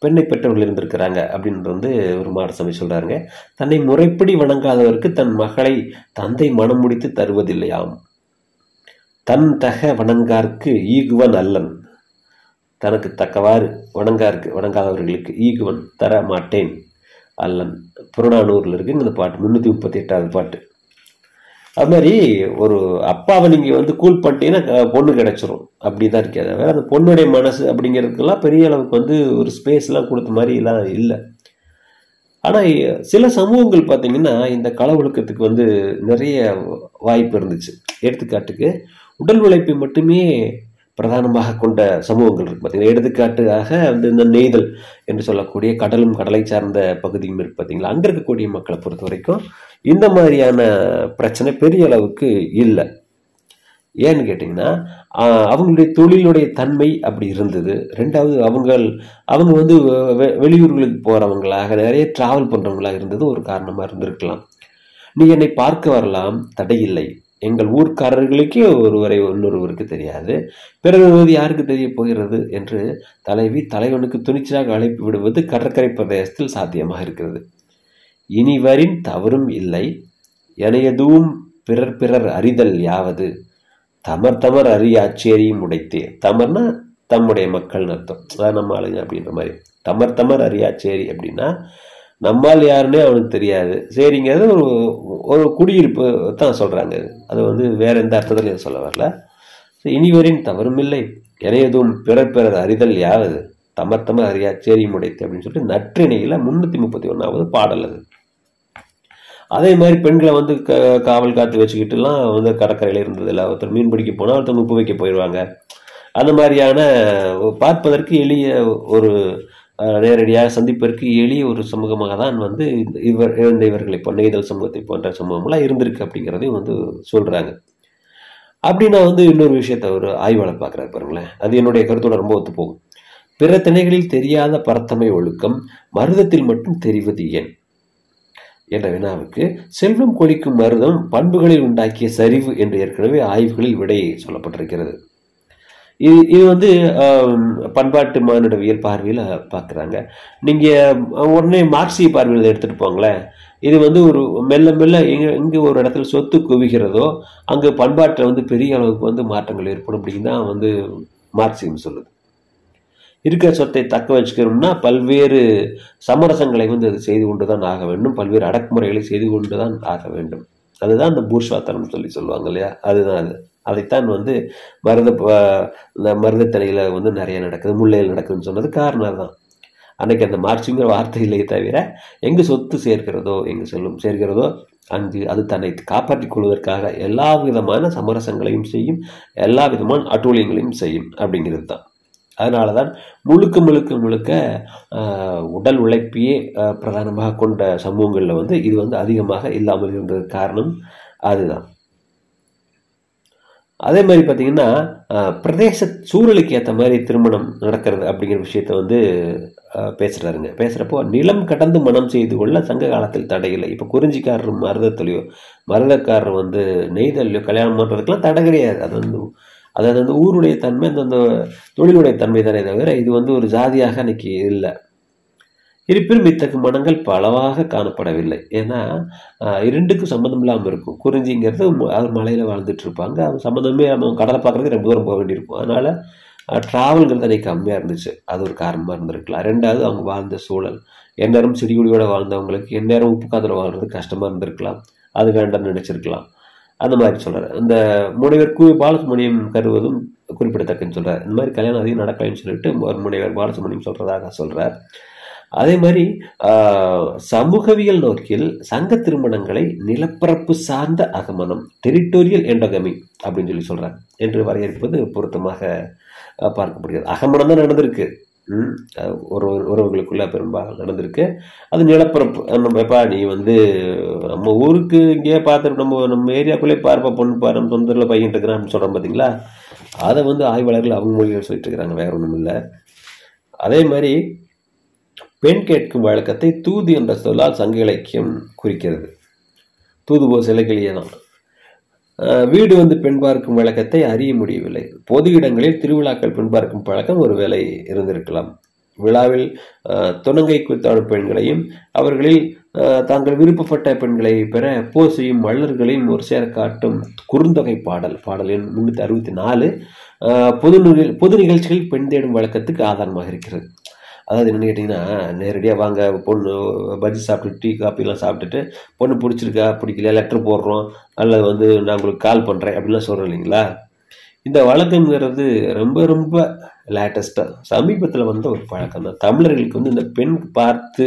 A: பெண்ணை பெற்றவர்கள் இருந்திருக்கிறாங்க அப்படின்றது வந்து ஒரு மாடசாமி சொல்கிறாருங்க தன்னை முறைப்படி வணங்காதவருக்கு தன் மகளை தந்தை மனம் முடித்து தருவதில்லையாம். தன் தக வணங்கார்க்கு ஈகுவன் அல்லன். தனக்கு தக்கவாறு வணங்காருக்கு வணங்காதவர்களுக்கு ஈகுவன் தர மாட்டேன் அல்லன் புறநானூரில் இருக்குது இந்த பாட்டு முந்நூற்றி முப்பத்தி எட்டாவது பாட்டு. அது மாதிரி ஒரு அப்பாவை நீங்கள் வந்து கூல் பண்ணிட்டீங்கன்னா பொண்ணு கிடச்சிரும். அப்படி தான் இருக்காது வேறு அந்த பொண்ணுடைய மனசு அப்படிங்கிறதுக்கெல்லாம் பெரிய அளவுக்கு வந்து ஒரு ஸ்பேஸ்லாம் கொடுத்த மாதிரிலாம் இல்லை. ஆனால் சில சமூகங்கள் பார்த்தீங்கன்னா இந்த களவொழுக்கத்துக்கு வந்து நிறைய வாய்ப்பு இருந்துச்சு. எடுத்துக்காட்டுக்கு உடல் உழைப்பை மட்டுமே பிரதானமாக கொண்ட சமூகங்கள் இருக்கு பார்த்தீங்கன்னா எடுத்துக்காட்டுக்காக வந்து இந்த நெய்தல் என்று சொல்லக்கூடிய கடலும் கடலை சார்ந்த பகுதியும் இருக்கு பார்த்தீங்களா அங்கே இருக்கக்கூடிய மக்களை பொறுத்த வரைக்கும் இந்த மாதிரியான பிரச்சனை பெரிய அளவுக்கு இல்லை. ஏன்னு கேட்டிங்கன்னா ஆஹ், அவங்களுடைய தொழிலுடைய தன்மை அப்படி இருந்தது. ரெண்டாவது அவங்கள் அவங்க வந்து வெ- வெ- வெளியூர்களுக்கு போகிறவங்களாக நிறைய டிராவல் பண்ணுறவங்களாக இருந்தது ஒரு காரணமாக இருந்திருக்கலாம். நீ என்னை பார்க்க வரலாம் தடையில்லை. எங்கள் ஊர்க்காரர்களுக்கே ஒருவரை இன்னொருவருக்கு தெரியாது. பிறகு யாருக்கு தெரிய போகிறது என்று தலைவி தலைவனுக்கு துணிச்சலாக அழைப்பு விடுவது கடற்கரை பிரதேசத்தில் சாத்தியமாக இருக்கிறது. இனிவரின் தவறும் இல்லை. எனையதுவும் பிறர் பிறர் அறிதல் யாவது? தமர் தமர் அறியாச்சேரியும் உடைத்தே. தமர்னா தம்முடைய மக்கள்னு அர்த்தம். அதான் நம்ம ஆளுங்க அப்படின்ற மாதிரி. தமர் தமர் அறியாச்சேரி அப்படின்னா நம்மால் யாருன்னே அவனுக்கு தெரியாது. சரிங்கிறது ஒரு ஒரு குடியிருப்பு தான் சொல்கிறாங்க அது வந்து வேற எந்த அர்த்தத்திலையும் சொல்ல வரல. So, இனிவரின் தவறுமில்லை எனையதும் பிறர் பிறர் அறிதல் யாவது தமர்த்தம அறியா சேரி முடைத்து அப்படின்னு சொல்லிட்டு நற்றிணையில் முன்னூற்றி முப்பத்தி ஒன்றாவது பாடல் அது. அதே மாதிரி பெண்களை வந்து க காவல் காத்து வச்சுக்கிட்டுலாம் வந்து கடற்கரையில் இருந்ததில்ல. ஒருத்தர் மீன் பிடிக்க போனால் ஒருத்தர் உப்பு வைக்க போயிடுவாங்க. அந்த மாதிரியான பார்ப்பதற்கு எளிய ஒரு நேரடியாக சந்திப்பதற்கு எளிய ஒரு சமூகமாக தான் வந்து இந்த இவர் இந்த இவர்களை இப்போ நெய்தல் சமூகத்தை போன்ற சமூகம்லாம் இருந்திருக்கு அப்படிங்கிறதையும் வந்து சொல்கிறாங்க அப்படின்னா வந்து இன்னொரு விஷயத்த ஒரு ஆய்வாளர் பார்க்குறாரு பாருங்களேன். அது என்னுடைய கருத்தோட ரொம்ப ஒத்து போகும். பிற திணைகளில் தெரியாத பரத்தமை ஒழுக்கம் மருதத்தில் மட்டும் தெரிவது ஏன்? என்ற வினாவுக்கு செல்வம் கொளிக்கும் மருதம் பண்புகளில் உண்டாக்கிய சரிவு என்று ஏற்கனவே ஆய்வுகளில் விடை சொல்லப்பட்டிருக்கிறது. இது இது வந்து பண்பாட்டு மானுடவியல் பார்வையில் பார்க்குறாங்க நீங்கள் உடனே மார்க்சிய பார்வையில் எடுத்துகிட்டு போங்களேன். இது வந்து ஒரு மெல்ல மெல்ல எங்கே எங்கே ஒரு இடத்துல சொத்து குவிகிறதோ அங்கே பண்பாட்டில் வந்து பெரிய அளவுக்கு வந்து மாற்றங்கள் ஏற்படும் அப்படின்னு தான் வந்து மார்க்சியம் சொல்லுது. இருக்கிற சொத்தை தக்க வச்சுக்கணும்னா பல்வேறு சமரசங்களை வந்து அது செய்து கொண்டு தான் ஆக வேண்டும். பல்வேறு அடக்குமுறைகளை செய்து கொண்டு தான் ஆக வேண்டும். அதுதான் அந்த பூர்ஷ்வாத்தனம் சொல்லி சொல்லுவாங்க இல்லையா? அதுதான் அது. அதைத்தான் வந்து மருத இந்த மருதத்தலையில் வந்து நிறைய நடக்குது முல்லையில் நடக்குதுன்னு சொன்னது காரணம் தான் அன்னைக்கு அந்த மார்ச்சுங்கிற வார்த்தை இல்லையே தவிர எங்கு சொத்து சேர்க்கிறதோ எங்கு செல்லும் சேர்க்கிறதோ அங்கு அது தன்னை காப்பாற்றிக் கொள்வதற்காக எல்லா விதமான சமரசங்களையும் செய்யும் எல்லா விதமான அட்டூழியங்களையும் செய்யும் அப்படிங்கிறது தான். அதனால தான் முழுக்க முழுக்க முழுக்க உடல் உழைப்பையே பிரதானமாக கொண்ட சமூகங்களில் வந்து இது வந்து அதிகமாக இல்லாமல் இருந்தது காரணம் அதுதான். அதே மாதிரி பார்த்திங்கன்னா பிரதேச சூழலுக்கு ஏற்ற மாதிரி திருமணம் நடக்கிறது அப்படிங்கிற விஷயத்த வந்து பேசுகிறாருங்க பேசுகிறப்போ நிலம் கடந்து மனம் செய்து கொள்ள சங்க காலத்தில் தடையில்லை இப்போ குறிஞ்சிக்காரர் மருதத்துலையோ மருதக்காரர் வந்து நெய்தல்லையோ கல்யாணம் பண்ணுறதுக்கெலாம் தடை கிடையாது. அது வந்து அதாவது அந்த ஊருடைய தன்மை அந்த தொழிலுடைய தன்மை தானே தவிர இது வந்து ஒரு ஜாதியாக அன்றைக்கி இல்லை. இருப்பினும் இத்தகு மனங்கள் பலவாக காணப்படவில்லை. ஏன்னா இரண்டுக்கும் சம்மந்தம் இல்லாமல் இருக்கும். குறிஞ்சிங்கிறது ம- அது மலையில் வாழ்ந்துட்டு இருப்பாங்க. அவங்க சம்மந்தமே நம்ம கடலை பார்க்குறதுக்கு ரொம்ப தூரம் போக வேண்டியிருக்கும். அதனால் ட்ராவல்ங்கிறது அன்றைக்கி கம்மியாக இருந்துச்சு. அது ஒரு காரணமாக இருந்திருக்கலாம். ரெண்டாவது அவங்க வாழ்ந்த சூழல். எந்நேரம் செடிகுடியோடு வாழ்ந்தவங்களுக்கு எந்நேரம் உப்பு காதில் வாழ்றது கஷ்டமாக இருந்திருக்கலாம். அது வேண்டாம்னு நினச்சிருக்கலாம். அந்த மாதிரி சொல்கிறார் இந்த முனைவர் கு. பாலசுமணியம் கருவதும் குறிப்பிடத்தக்கன்னு சொல்கிறார் இந்த மாதிரி கல்யாணம் அதிகம் நடக்கலைன்னு சொல்லிட்டு ஒரு முனைவர் பாலசுமணியம் சொல்கிறதாக சொல்கிறார் அதே மாதிரி சமூகவியல் நோக்கில் சங்க திருமணங்களை நிலப்பரப்பு சார்ந்த அகமனம் டெரிட்டோரியல் எண்டகமி அப்படின்னு சொல்லி சொல்கிறாங்க என்று வரையறுப்பது பொருத்தமாக பார்க்கப்படுகிறது. அகமனம் தான் நடந்திருக்கு. ஒரு உறவுகளுக்குள்ள பெரும்பாலும் நடந்திருக்கு. அது நிலப்பரப்பு நம்ம எப்பா நீ வந்து நம்ம ஊருக்கு இங்கேயே பார்த்து நம்ம நம்ம ஏரியாக்குள்ளே பார்ப்பா பொண்ணு பாரு நம்ம சொந்தத்தில் பையன் இருக்கிறான்னு சொல்கிறோம் பார்த்தீங்களா அதை வந்து ஆய்வாளர்கள் அவங்க மொழிகள் சொல்லிட்டு இருக்கிறாங்க வேற ஒன்றும் இல்லை அதே மாதிரி பெண் கேட்கும் வழக்கத்தை தூது என்ற சொல்லால் சங்க இலக்கியம் குறிக்கிறது. தூது போ சிலைகளையே தான். வீடு வந்து பெண் பார்க்கும் வழக்கத்தை அறிய முடியவில்லை. பொது இடங்களில் திருவிழாக்கள் பெண் பார்க்கும் பழக்கம் ஒருவேளை இருந்திருக்கலாம். விழாவில் துணங்கை குத்தாடும் பெண்களையும் அவர்களில் தாங்கள் விருப்பப்பட்ட பெண்களை பெற போ செய்யும் மல்லர்களையும் ஒரு சேர காட்டும் குறுந்தொகை பாடல் பாடல் எண் முன்னூற்றி அறுபத்தி நாலு பொது பொது நிகழ்ச்சிகளில் பெண் தேடும் வழக்கத்துக்கு ஆதாரமாக இருக்கிறது. அதாவது என்னன்னு கேட்டிங்கன்னா நேரடியாக வாங்க பொண்ணு பஜ்ஜி சாப்பிட்டு டீ காப்பிலாம் சாப்பிட்டுட்டு பொண்ணு பிடிச்சிருக்கா பிடிக்கல லெட்டர் போடுறோம் அல்லது வந்து நான் உங்களுக்கு கால் பண்ணுறேன் அப்படிலாம் சொல்கிறோம் இல்லைங்களா? இந்த வழக்கங்கிறது ரொம்ப ரொம்ப லேட்டஸ்ட்டாக சமீபத்தில் வந்த ஒரு பழக்கம் தான். தமிழர்களுக்கு வந்து இந்த பெண் பார்த்து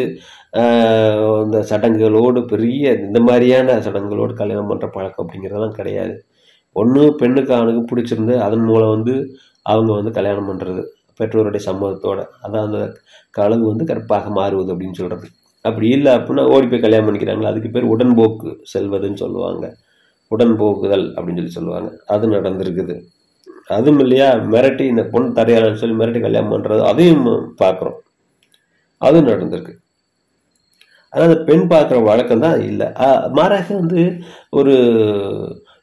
A: இந்த சடங்குகளோடு பெரிய இந்த மாதிரியான சடங்குகளோடு கல்யாணம் பண்ணுற பழக்கம் அப்படிங்கிறதெல்லாம் கிடையாது. ஒன்று பெண்ணுக்கு அவனுக்கு பிடிச்சிருந்து அதன் மூலம் வந்து அவங்க வந்து கல்யாணம் பண்ணுறது பெற்றோருடைய சம்மதத்தோடு. அதான் அந்த கலவு வந்து கற்பாக மாறுவது அப்படின்னு சொல்கிறது அப்படி இல்லை அப்படின்னா ஓடி போய் கல்யாணம் பண்ணிக்கிறாங்களா? அதுக்கு பேர் உடன்போக்கு செல்வதுன்னு சொல்லுவாங்க. உடன்போக்குதல் அப்படின்னு சொல்லி சொல்லுவாங்க. அது நடந்திருக்குது. அதுவும் இல்லையா? மிரட்டி இந்த பொண்ணு தரையாளன்னு சொல்லி மிரட்டி கல்யாணம் பண்ணுறது அதையும் பார்க்குறோம் அதுவும் நடந்திருக்கு. ஆனால் அந்த பெண் பார்க்குற வழக்கம் தான் இல்லை மாறாக வந்து ஒரு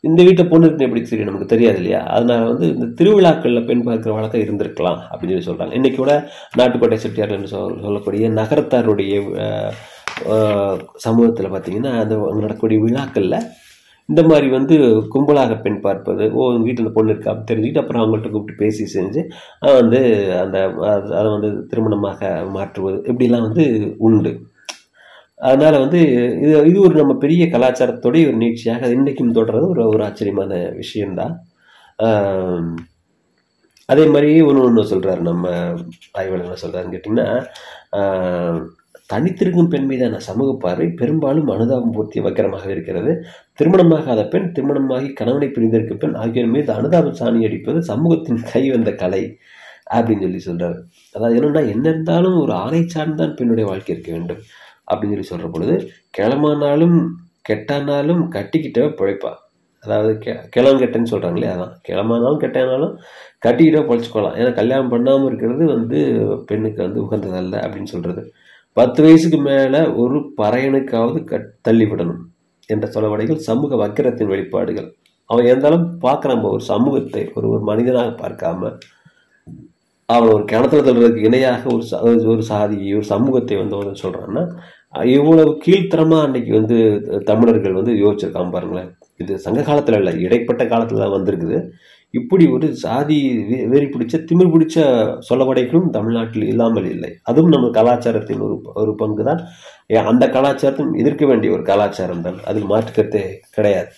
A: இந்த வீட்டை பொண்ணு இருக்குன்னு எப்படி தெரியும்? நமக்கு தெரியாது இல்லையா? அதனால் வந்து இந்த திருவிழாக்களில் பெண் பார்க்குற வழக்கம் இருந்திருக்கலாம் அப்படின்னு சொல்லி சொல்கிறாங்க இன்றைக்கி கூட நாட்டுக்கோட்டை செட்டியார் என்று சொல் சொல்லக்கூடிய நகரத்தாருடைய சமூகத்தில் பார்த்தீங்கன்னா அந்த நடக்கக்கூடிய விழாக்களில் இந்த மாதிரி வந்து கும்பலாக பெண் பார்ப்பது ஓ உங்கள் வீட்டில் இந்த பொண்ணு இருக்கா அப்படின்னு தெரிஞ்சுக்கிட்டு அப்புறம் அவங்கள்ட்ட கூப்பிட்டு பேசி செஞ்சு வந்து அந்த அது- அதை வந்து திருமணமாக மாற்றுவது இப்படிலாம் வந்து உண்டு. அதனால் வந்து இது இது ஒரு நம்ம பெரிய கலாச்சாரத்தோடைய ஒரு நீட்சியாக அது இன்றைக்கும் தொடர்றது ஒரு ஒரு ஆச்சரியமான விஷயம்தான். அதே மாதிரி ஒன்று ஒன்று சொல்கிறாரு நம்ம ஆய்வாளர் என்ன சொல்கிறாருன்னு கேட்டிங்கன்னா தனித்திருக்கும் பெண் மீதான சமூக பார்வை பெரும்பாலும் அனுதாபம் பூர்த்திய வக்கரமாக இருக்கிறது. திருமணமாகாத பெண் திருமணமாகி கணவனை பிரிந்திருக்கும் பெண் ஆகியோர் மீது அனுதாப சாணி அடிப்பது சமூகத்தின் கை வந்த கலை அப்படின்னு சொல்லி சொல்கிறார் அதாவது என்னென்னா என்ன இருந்தாலும் ஒரு ஆணை சார்ந்தான் பெண்ணுடைய வாழ்க்கை இருக்க வேண்டும். அப்படின்னு சொல்லி சொல்கிற பொழுது கிளமானாலும் கெட்டானாலும் கட்டிக்கிட்டவ பிழைப்பா. அதாவது கெ கிளம் சொல்கிறாங்க சொல்கிறாங்களே அதான். கிளமானாலும் கெட்டானாலும் கட்டிக்கிட்டே பொழைச்சிக்கொள்ளலாம் ஏன்னா கல்யாணம் பண்ணாமல் இருக்கிறது வந்து பெண்ணுக்கு வந்து உகந்ததல்ல அப்படின்னு சொல்கிறது பத்து வயசுக்கு மேலே ஒரு பறையனுக்காவது கட் தள்ளிவிடணும் என்ற சொலவடைகள் சமூக வக்கிரத்தின் வெளிப்பாடுகள். அவன் இருந்தாலும் பார்க்குறான் ஒரு சமூகத்தை ஒரு ஒரு மனிதனாக பார்க்காம அவன் ஒரு கிணத்துல தள்ளுறதுக்கு இணையாக ஒரு ஒரு சாதி ஒரு சமூகத்தை வந்து அவன் சொல்கிறான்னா இவ்வளவு கீழ்த்தரமாக அன்னைக்கு வந்து தமிழர்கள் வந்து யோசிச்சிருக்காங்க பாருங்களேன். இது சங்க காலத்தில் இல்லை இடைப்பட்ட காலத்தில் தான் வந்திருக்குது. இப்படி ஒரு சாதி வெறி பிடிச்ச திமிர் பிடிச்ச சொல்லவடைகளும் தமிழ்நாட்டில் இல்லாமல் இல்லை. அதுவும் நம்ம கலாச்சாரத்தின் ஒரு ஒரு பங்கு தான் அந்த கலாச்சாரத்தையும் எதிர்க்க வேண்டிய ஒரு கலாச்சாரம் தான். அதில் மாற்றுக்கருத்தே கிடையாது.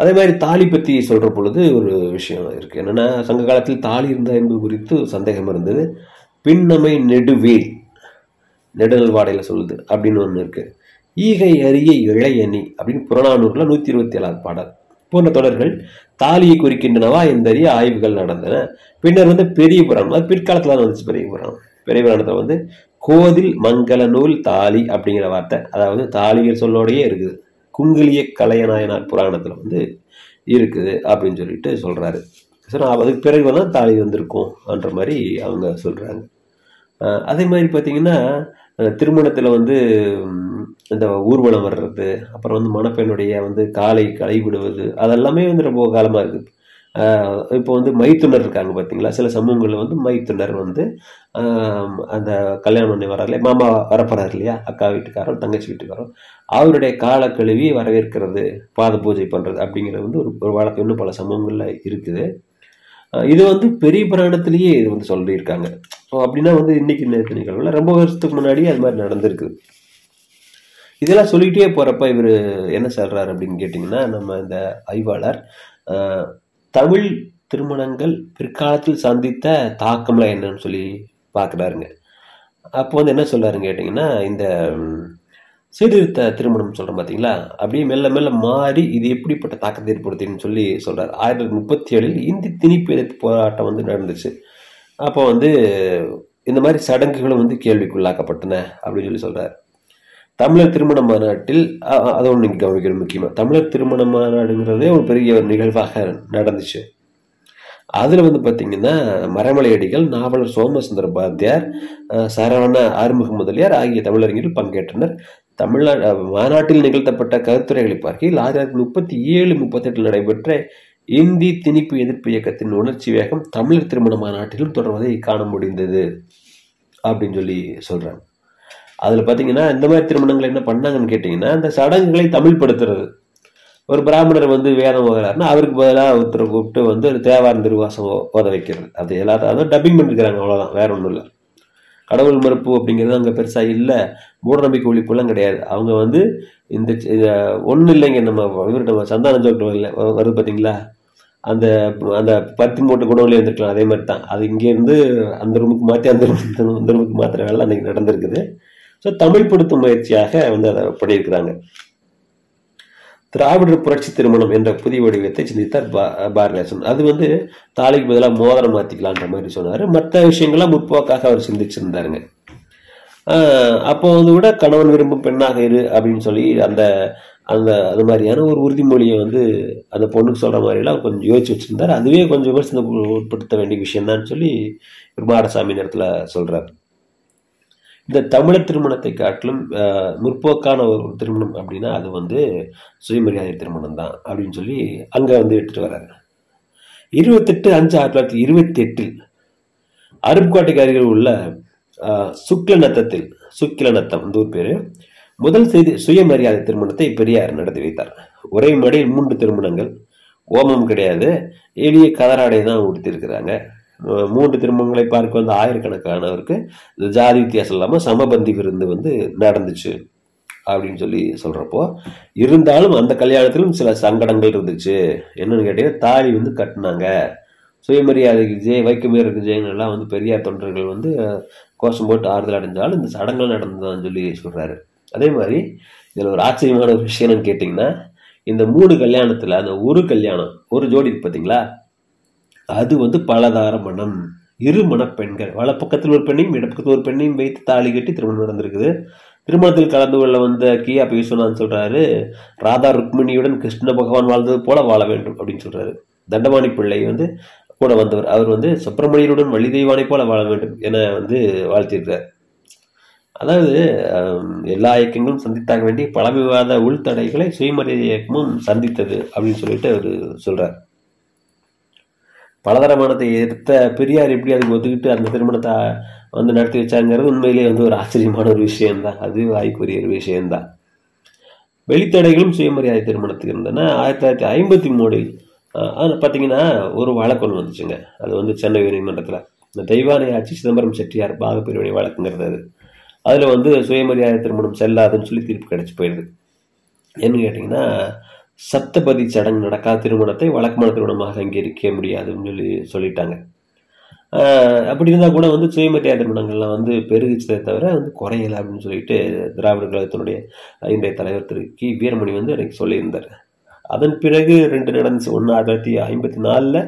A: அதே மாதிரி தாலி பற்றி சொல்கிற பொழுது ஒரு விஷயம் இருக்குது என்னென்னா சங்க காலத்தில் தாலி இருந்தா என்பது குறித்து சந்தேகம் இருந்தது. பின்னமை நெடுவேல் நெடுநல் வாடையில் சொல்லுது அப்படின்னு ஒன்று இருக்குது ஈகை அரிய இளையணி அப்படின்னு புறநானூரில் நூற்றி இருபத்தி ஏழாவது பாடல். போன்ற தொடர்கள் தாலியை குறிக்கின்றனவா எந்தறிய ஆய்வுகள் நடந்தன. பின்னர் வந்து பெரிய புராணம் அது பிற்காலத்தில் தான் வந்துச்சு பெரிய புராணம் பெரிய புராணத்தில் வந்து கோதில் மங்கள நூல் தாலி அப்படிங்கிற வார்த்தை அதாவது தாலிகள் சொல்லோடையே இருக்குது. குங்கிலிய கலையநாயனார் புராணத்தில் வந்து இருக்குது அப்படின்னு சொல்லிட்டு சொல்கிறாரு சரி அதுக்கு பிறகு தான் தாலி வந்திருக்கும்ன்ற மாதிரி அவங்க சொல்கிறாங்க அதே மாதிரி பார்த்திங்கன்னா திருமணத்தில் வந்து இந்த ஊர்வலம் வர்றது அப்புறம் வந்து மணப்பெண்ணுடைய வந்து காலை களைவிடுவது அதெல்லாமே வந்து ரொம்ப காலமாக இருக்குது. இப்போ வந்து மைத்துனர் இருக்காங்க பார்த்தீங்களா சில சமூகங்களில் வந்து மைத்துனர் வந்து அந்த கல்யாணம் பண்ணி வராங்களே மாமா வரப்போறாரு இல்லையா? அக்கா வீட்டுக்காரர் தங்கச்சி வீட்டுக்காரரும். அவருடைய காலை கழுவி வரவேற்கிறது பாத பூஜை பண்ணுறது அப்படிங்கிறது வந்து ஒரு ஒரு வழக்கம். இன்னும் பல சமூகங்களில் இருக்குது. இது வந்து பெரிய புராணத்திலேயே இது வந்து சொல்லியிருக்காங்க. ஸோ அப்படின்னா வந்து இன்னைக்கு நேற்று நிகழ்வில் ரொம்ப வருஷத்துக்கு முன்னாடியே அது மாதிரி நடந்திருக்கு. இதெல்லாம் சொல்லிகிட்டே போகிறப்ப இவர் என்ன சொல்கிறாரு அப்படின்னு கேட்டிங்கன்னா நம்ம இந்த ஆய்வாளர் தமிழ் திருமணங்கள் பிற்காலத்தில் சந்தித்த தாக்கம்லாம் என்னன்னு சொல்லி பார்க்குறாருங்க அப்போ வந்து என்ன சொல்றாருன்னு கேட்டிங்கன்னா இந்த சீர்திருத்த திருமணம் சொல்கிறோம் பார்த்தீங்களா அப்படியே மெல்ல மெல்ல மாறி இது எப்படிப்பட்ட தாக்கத்தை ஏற்படுத்தின்னு சொல்லி சொல்கிறார் ஆயிரத்தி தொள்ளாயிரத்தி முப்பத்தி ஏழில் இந்தி திணிப்பு எதிர்ப்பு போராட்டம் வந்து நடந்துச்சு. அப்போ வந்து இந்த மாதிரி சடங்குகளும் வந்து கேள்விக்குள்ளாக்கப்பட்டன அப்படின்னு சொல்லி சொல்கிறார் தமிழர் திருமண மாநாட்டில் அதை ஒன்று நீங்கள் கவனிக்கணும் முக்கியமாக தமிழர் திருமண மாநாடுங்கிறதே ஒரு பெரிய ஒரு நிகழ்வாக நடந்துச்சு. அதில் வந்து பார்த்தீங்கன்னா மரமலையடிகள் நாவலர் சோமசுந்தர பாத்தியார் சரவண ஆறுமுக முதலியார் ஆகிய தமிழறிஞர்கள் பங்கேற்றனர். தமிழ்நாடு மாநாட்டில் நிகழ்த்தப்பட்ட கருத்துரைகளை பார்க்கையில் ஆயிரத்தி முப்பத்தி ஏழு முப்பத்தெட்டில் நடைபெற்ற இந்தி திணிப்பு எதிர்ப்பு இயக்கத்தின் உணர்ச்சி வேகம் தமிழர் திருமண மாநாட்டிலும் தொடர்வதை காண முடிந்தது அப்படின்னு சொல்லி சொல்கிறாங்க அதில் பார்த்தீங்கன்னா இந்த மாதிரி திருமணங்கள் என்ன பண்ணாங்கன்னு கேட்டிங்கன்னா அந்த சடங்குகளை தமிழ்படுத்துறது. ஒரு பிராமணர் வந்து வேதம் ஓதுறாருன்னா அவருக்கு பதிலாக ஒருத்தரை கூப்பிட்டு வந்து ஒரு தேவாரம் திருவாசம் ஓத வைக்கிறது. அது எல்லாத்தையும் அதான் டப்பிங் பண்ணிருக்கிறாங்க அவ்வளோதான் வேற ஒன்றும் இல்லை. கடவுள் மறுப்பு அப்படிங்கிறது அங்கே பெருசாக இல்லை. மூடநம்பிக்கை ஒழிப்புலாம் கிடையாது. அவங்க வந்து இந்த ஒன்றும் இல்லைங்க. நம்ம இவர் நம்ம சந்தானம் ஜோக்கில் இல்லை வருது பார்த்தீங்களா அந்த அந்த பருத்தி மூட்டை குடவுல இருந்துருக்கலாம். அதே மாதிரி தான் அது இங்கேருந்து அந்த ரூமுக்கு மாற்றி அந்த ரூமுக்கு அந்த ரூமுக்கு மாற்றுற வேலை அன்றைக்கி நடந்திருக்குது. ஸோ தமிழ்படுத்தும் முயற்சியாக வந்து அதை பண்ணியிருக்கிறாங்க. திராவிடர் புரட்சி திருமணம் என்ற புதிய வடிவத்தை சிந்தித்தார் பா- பாரதிதாசன். அது வந்து தாலிக்கு பதிலாக மோதிரம் மாற்றிக்கலான்ற மாதிரி சொன்னார். மற்ற விஷயங்கள்லாம் முற்போக்காக அவர் சிந்திச்சிருந்தாருங்க. அப்போ வந்து விட கணவன் விரும்பும் பெண்ணாக இரு அப்படின்னு சொல்லி அந்த அந்த அது மாதிரியான ஒரு உறுதிமொழியை வந்து அந்த பொண்ணுக்கு சொல்கிற மாதிரிலாம் கொஞ்சம் யோசிச்சு வச்சுருந்தார். அதுவே கொஞ்சம் விமர்சனம் உட்படுத்த வேண்டிய விஷயம் சொல்லி மாடசாமி நேரத்தில் சொல்கிறார் இந்த தமிழர் திருமணத்தை காட்டிலும் முற்போக்கான ஒரு திருமணம் அப்படின்னா அது வந்து சுயமரியாதை திருமணம் தான் அப்படின்னு சொல்லி அங்கே வந்து எடுத்துகிட்டு வர்றாரு. இருபத்தெட்டு அஞ்சு ஆயிரத்தி தொள்ளாயிரத்தி இருபத்தி எட்டில் அருப்புக்கோட்டைக்கு அருகில் உள்ள சுக்ல நத்தத்தில் சுக்கில நத்தம் இந்த ஊர் பேர். முதல் செய்தி சுயமரியாதை திருமணத்தை பெரியார் நடத்தி வைத்தார். ஒரே மடியில் மூன்று திருமணங்கள் ஓமம் கிடையாது. எளிய கதராடை தான் உடுத்திருக்கிறாங்க மூன்று திருமணங்களை பார்க்க வந்த ஆயிரக்கணக்கானவருக்கு இந்த ஜாதி வித்தியாசம் இல்லாமல் சமபந்தி விருந்து வந்து நடந்துச்சு அப்படின்னு சொல்லி சொல்கிறப்போ இருந்தாலும் அந்த கல்யாணத்திலும் சில சங்கடங்கள் இருந்துச்சு. என்னன்னு கேட்டீங்கன்னா தாலி வந்து கட்டினாங்க. சுயமரியாதைக்கு ஜெய வைக்கமேருக்கு ஜெயங்கள்லாம் வந்து பெரியார் தொண்டர்கள் வந்து கோஷம் போட்டு ஆறுதல் அடைஞ்சாலும் இந்த சடங்குகள் நடந்ததான்னு சொல்லி சொல்கிறாரு அதே மாதிரி இதில் ஒரு ஆச்சரியமான ஒரு விஷயம் என்னன்னு கேட்டிங்கன்னா இந்த மூணு கல்யாணத்தில் அந்த ஒரு கல்யாணம் ஒரு ஜோடி பார்த்தீங்களா அது வந்து பலதார மனம் இரு மணப்பெண்கள். வலப்பக்கத்தில் ஒரு பெண்ணையும் இடப்பக்கத்தில் ஒரு பெண்ணையும் வைத்து தாலி கட்டி திருமணம் நடந்திருக்குது. திருமணத்தில் கலந்து கொள்ள வந்த கியா விஸ்வநாதன் சொல்றாரு. ராதா ருக்மிணியுடன் கிருஷ்ண பகவான் வாழ்ந்தது போல வாழ வேண்டும் அப்படின்னு சொல்றாரு. தண்டபாணி பிள்ளை வந்து கூட வந்தவர். அவர் வந்து சுப்பிரமணியனுடன் வள்ளி தெய்வானை போல வாழ வேண்டும் என வந்து வாழ்த்தியிருக்கிறார் அதாவது எல்லா இயக்கங்களும் சந்தித்தாக வேண்டிய பல விவாத உள்தடைகளை சுயமரியாதை இயக்கமும் சந்தித்தது அப்படின்னு சொல்லிட்டு அவர் சொல்றார். பலதரமானத்தை எதிர்த்த பெரியார் எப்படி அதுக்கு ஒத்துக்கிட்டு அந்த திருமணத்தை வந்து நடத்தி வச்சாங்கிறது உண்மையிலேயே வந்து ஒரு ஆச்சரியமான ஒரு விஷயம்தான். அது வாய்க்குரிய ஒரு விஷயம்தான். வெளித்தடைகளும் சுயமரியாதை திருமணத்துக்கு இருந்தன. ஆயிரத்தி தொள்ளாயிரத்தி ஐம்பத்தி மூணில் அதில் பார்த்தீங்கன்னா ஒரு வழக்கு ஒன்று வந்துச்சுங்க. அது வந்து சென்னை உயர்நீதிமன்றத்தில். இந்த தெய்வானை ஆட்சி சிதம்பரம் செட்டியார் பாகப்பிரிவினை வழக்குங்கிறது அது. அதில் வந்து சுயமரியாதை திருமணம் செல்லாதுன்னு சொல்லி தீர்ப்பு கிடச்சி போயிடுது என்ன கேட்டிங்கன்னா சப்தபதி சடங்கு நடக்காத திருமணத்தை வழக்கமான திருமணமாக அங்கீகரிக்க முடியாதுன்னு சொல்லி சொல்லிட்டாங்க. அப்படி இருந்தால் கூட வந்து சுயமரியாதை திருமணங்கள்லாம் வந்து பெருகிச்சதை தவிர வந்து குறையலை அப்படின்னு சொல்லிட்டு திராவிட கழகத்தினுடைய இன்றைய தலைவர் திரு கி. வீரமணி வந்து எனக்கு சொல்லியிருந்தார். அதன் பிறகு ரெண்டு நடந்துச்சு ஒன்று ஆயிரத்தி தொள்ளாயிரத்தி ஐம்பத்தி நாலில்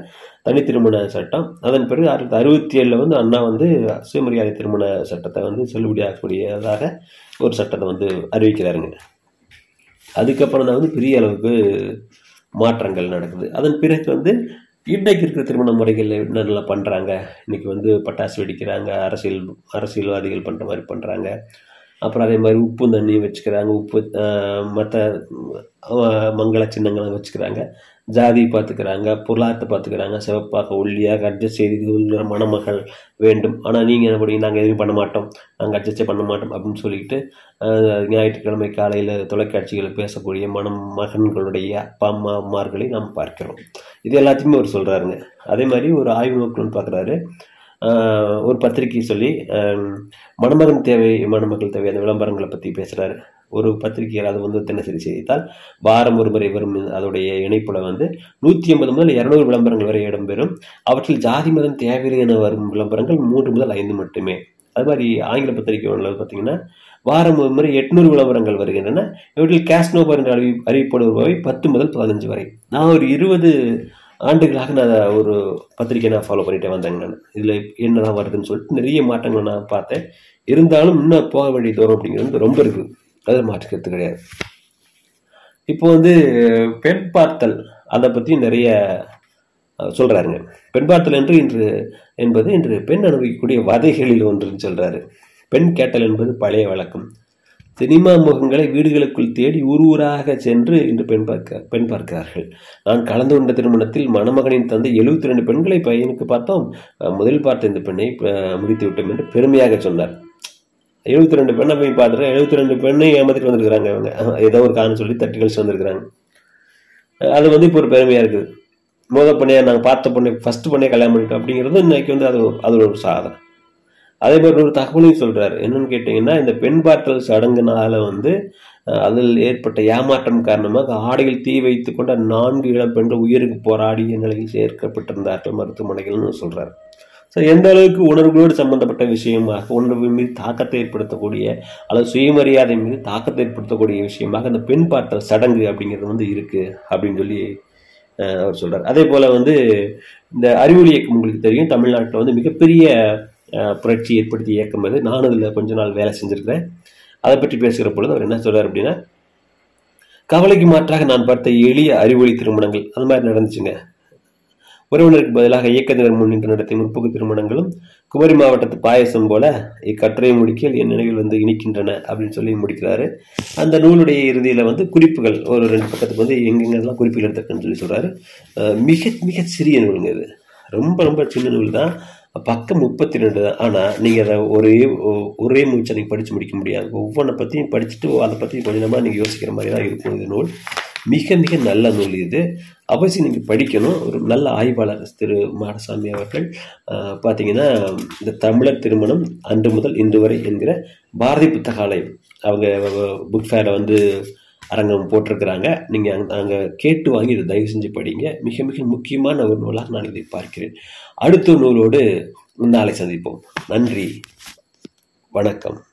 A: தனி திருமண சட்டம் அதன் பிறகு ஆயிரத்தி தொள்ளாயிரத்தி அறுபத்தி ஏழில் வந்து அண்ணா வந்து சுயமரியாதை திருமண சட்டத்தை வந்து செல்லுபடியாகக்கூடியதாக ஒரு சட்டத்தை வந்து அறிவிக்கிறாருங்க. அதுக்கப்புறம் தான் வந்து பெரிய அளவுக்கு மாற்றங்கள் நடக்குது. அதன் பிறகு வந்து இன்றைக்கு இருக்கிற திருமண முறைகள் என்னென்னலாம் பண்ணுறாங்க இன்றைக்கி வந்து பட்டாசு வெடிக்கிறாங்க அரசியல் அரசியல்வாதிகள் பண்ணுற மாதிரி பண்ணுறாங்க அப்புறம் அதே மாதிரி உப்பு தண்ணி வச்சுக்கிறாங்க. உப்பு மற்ற மங்கள சின்னங்களை வச்சுக்கிறாங்க. ஜாதி பார்த்துக்கிறாங்க பொருளாதாரத்தை பார்த்துக்கிறாங்க. சிவப்பாக ஒல்லியாக அட்ஜஸ்ட் செய்து மணமகள் வேண்டும். ஆனால் நீங்கள் என்ன பண்ணி நாங்கள் எதுவும் பண்ண மாட்டோம். நாங்கள் அட்ஜஸ்டே பண்ண மாட்டோம் அப்படின்னு சொல்லிட்டு ஞாயிற்றுக்கிழமை காலையில் தொலைக்காட்சிகளில் பேசக்கூடிய மணம் மகன்களுடைய அப்பா அம்மா அம்மார்களை நாம் பார்க்கிறோம். இது எல்லாத்தையுமே அவர் சொல்கிறாருங்க அதே மாதிரி ஒரு ஆய்வு நோக்கம்னு பார்க்குறாரு. ஒரு பத்திரிக்கை சொல்லி மணமகன் தேவை மணமக்கள் தேவை அந்த விளம்பரங்களை பற்றி பேசுகிறாரு ஒரு பத்திரிகையில் அது வந்து தினசரி செய்தித்தால் வாரம் ஒரு முறை வரும் அதோடைய இணைப்புல வந்து நூற்றி ஐம்பது முதல் இரநூறு விளம்பரங்கள் வரை இடம்பெறும். அவற்றில் ஜாதி மதம் தேவையில்லை என வரும் விளம்பரங்கள் மூன்று முதல் ஐந்து மட்டுமே. அது மாதிரி ஆங்கில பத்திரிகை ஒன்றில் பார்த்தீங்கன்னா வாரம் ஒரு முறை எட்நூறு விளம்பரங்கள் வருகின்றன. இவற்றில் கேஷ்னோபர் என்று அறிவி அறிவிப்படுபவை பத்து முதல் பதினஞ்சு வரை. நான் ஒரு இருபது ஆண்டுகளாக நான் ஒரு பத்திரிக்கை நான் ஃபாலோ பண்ணிகிட்டே வந்தேங்க நான். இதில் என்னதான் வருதுன்னு சொல்லிட்டு நிறைய மாற்றங்களை நான் பார்த்தேன். இருந்தாலும் இன்னும் போக வேண்டிய தூரம் அப்படிங்கிறது வந்து ரொம்ப இருக்குது. அதில் மாற்றுக்கிறது கிடையாது. இப்போ வந்து பெண் பார்த்தல் அதை பற்றி நிறைய சொல்கிறாருங்க பெண் பார்த்தல் என்று இன்று என்பது இன்று பெண் அனுபவிக்கக்கூடிய வதைகளில் ஒன்றுன்னு சொல்கிறாரு பெண் கேட்டல் என்பது பழைய வழக்கம். சினிமா முகங்களை வீடுகளுக்குள் தேடி ஊர் ஊராக சென்று இன்று பெண் பார்க்க பெண் பார்க்கிறார்கள். நான் கலந்து கொண்ட திருமணத்தில் மணமகனின் தந்தை எழுபத்தி ரெண்டு பெண்களை பையனுக்கு பார்த்தோம். முதல் முதலில் பார்த்த இந்த பெண்ணை முடித்து விட்டோம் என்று பெருமையாக சொன்னார். எழுபத்தி ரெண்டு பெண்ணை போய் பார்த்துட்டு எழுபத்தி ரெண்டு பெண்ணை ஏமாத்திட்டு வந்திருக்கிறாங்க அவங்க ஏதோ ஒரு காரணம் சொல்லி தட்டி கழிச்சு வந்திருக்கிறாங்க. அது வந்து இப்போ ஒரு பெருமையாக இருக்குது. மோத பொண்ணையை நாங்கள் பார்த்த பொண்ணை ஃபஸ்ட்டு பொண்ணை கல்யாணம் பண்ணிட்டோம் அப்படிங்கிறது இன்னைக்கு வந்து அது அது ஒரு சாதனை. அதே மாதிரி ஒரு தகவலையும் சொல்கிறாரு என்னன்னு கேட்டிங்கன்னா இந்த பெண் பார்த்தல் சடங்குனால வந்து அதில் ஏற்பட்ட ஏமாற்றம் காரணமாக ஆடையில் தீ வைத்து கொண்ட நான்கு இளம் பெண்கள் உயிருக்கு போராடிய நிலையில் சேர்க்கப்பட்டிருந்தார்கள் மருத்துவமனைகள்னு சொல்கிறார் ஸோ எந்த அளவுக்கு உணர்வுகளோடு சம்பந்தப்பட்ட விஷயமாக உணர்வு மீது தாக்கத்தை ஏற்படுத்தக்கூடிய அல்லது சுயமரியாதை மீது தாக்கத்தை ஏற்படுத்தக்கூடிய விஷயமாக அந்த பெண் பார்த்தல் சடங்கு அப்படிங்கிறது வந்து இருக்குது அப்படின்னு சொல்லி அவர் சொல்கிறார் அதே போல் வந்து இந்த அறிவொளி இயக்கம் உங்களுக்கு தெரியும். தமிழ்நாட்டில் வந்து மிகப்பெரிய புரட்சி ஏற்படுத்திய இயக்கம் அது நானும் இதில் கொஞ்ச நாள் வேலை செஞ்சுருக்கிறேன். அதை பற்றி பேசுகிற பொழுது அவர் என்ன சொல்றார் அப்படின்னா கவலைக்கு மாற்றாக நான் பார்த்த எளிய அறிவொளி திருமணங்கள் அது மாதிரி நடந்துச்சுங்க. உறவினருக்கு பதிலாக இயக்கத்தினர் முன்னின்று நடத்திய முற்போக்கு திருமணங்களும் குமரி மாவட்டத்து பாயசம் போல இக்கட்டுரை முடிக்கையில் என் நினைவில் வந்து இணைக்கின்றன அப்படின்னு சொல்லி முடிக்கிறாரு. அந்த நூலுடைய இறுதியில் வந்து குறிப்புகள் ஒரு ரெண்டு பக்கத்துக்கு வந்து எங்கெங்கெல்லாம் குறிப்புகள் எடுத்திருக்குன்னு சொல்லி சொல்றாரு. மிக மிக சிறிய நூலுங்க இது. ரொம்ப ரொம்ப சின்ன நூல் தான். பக்கம் முப்பத்தி ரெண்டு தான். ஆனால் நீங்கள் அதை ஒரே ஒ- ஒரே மூச்சை நீங்கள் படித்து முடிக்க முடியாது. ஒவ்வொன்றை பற்றியும் படிச்சுட்டு அதை பற்றி கொஞ்சமாக நீங்கள் யோசிக்கிற மாதிரி தான் இருக்கும் இது நூல். மிக மிக நல்ல நூல் இது. அவசியம் நீங்கள் படிக்கணும். ஒரு நல்ல ஆய்வாளர் திரு மாடசாமி அவர்கள் பார்த்தீங்கன்னா இந்த தமிழர் திருமணம் அன்று முதல் இன்று வரை என்கிற பாரதி புத்தகாலயம். அவங்க புக் ஃபேரை வந்து அரங்கம் போட்டிருக்கிறாங்க. நீங்கள் அங்கே அங்கே கேட்டு வாங்கி இதை தயவு செஞ்சு படிங்க. மிக மிக முக்கியமான ஒரு நூலாக நான் இதை பார்க்கிறேன். அடுத்த நூலோடு நாளை சந்திப்போம். நன்றி. வணக்கம்.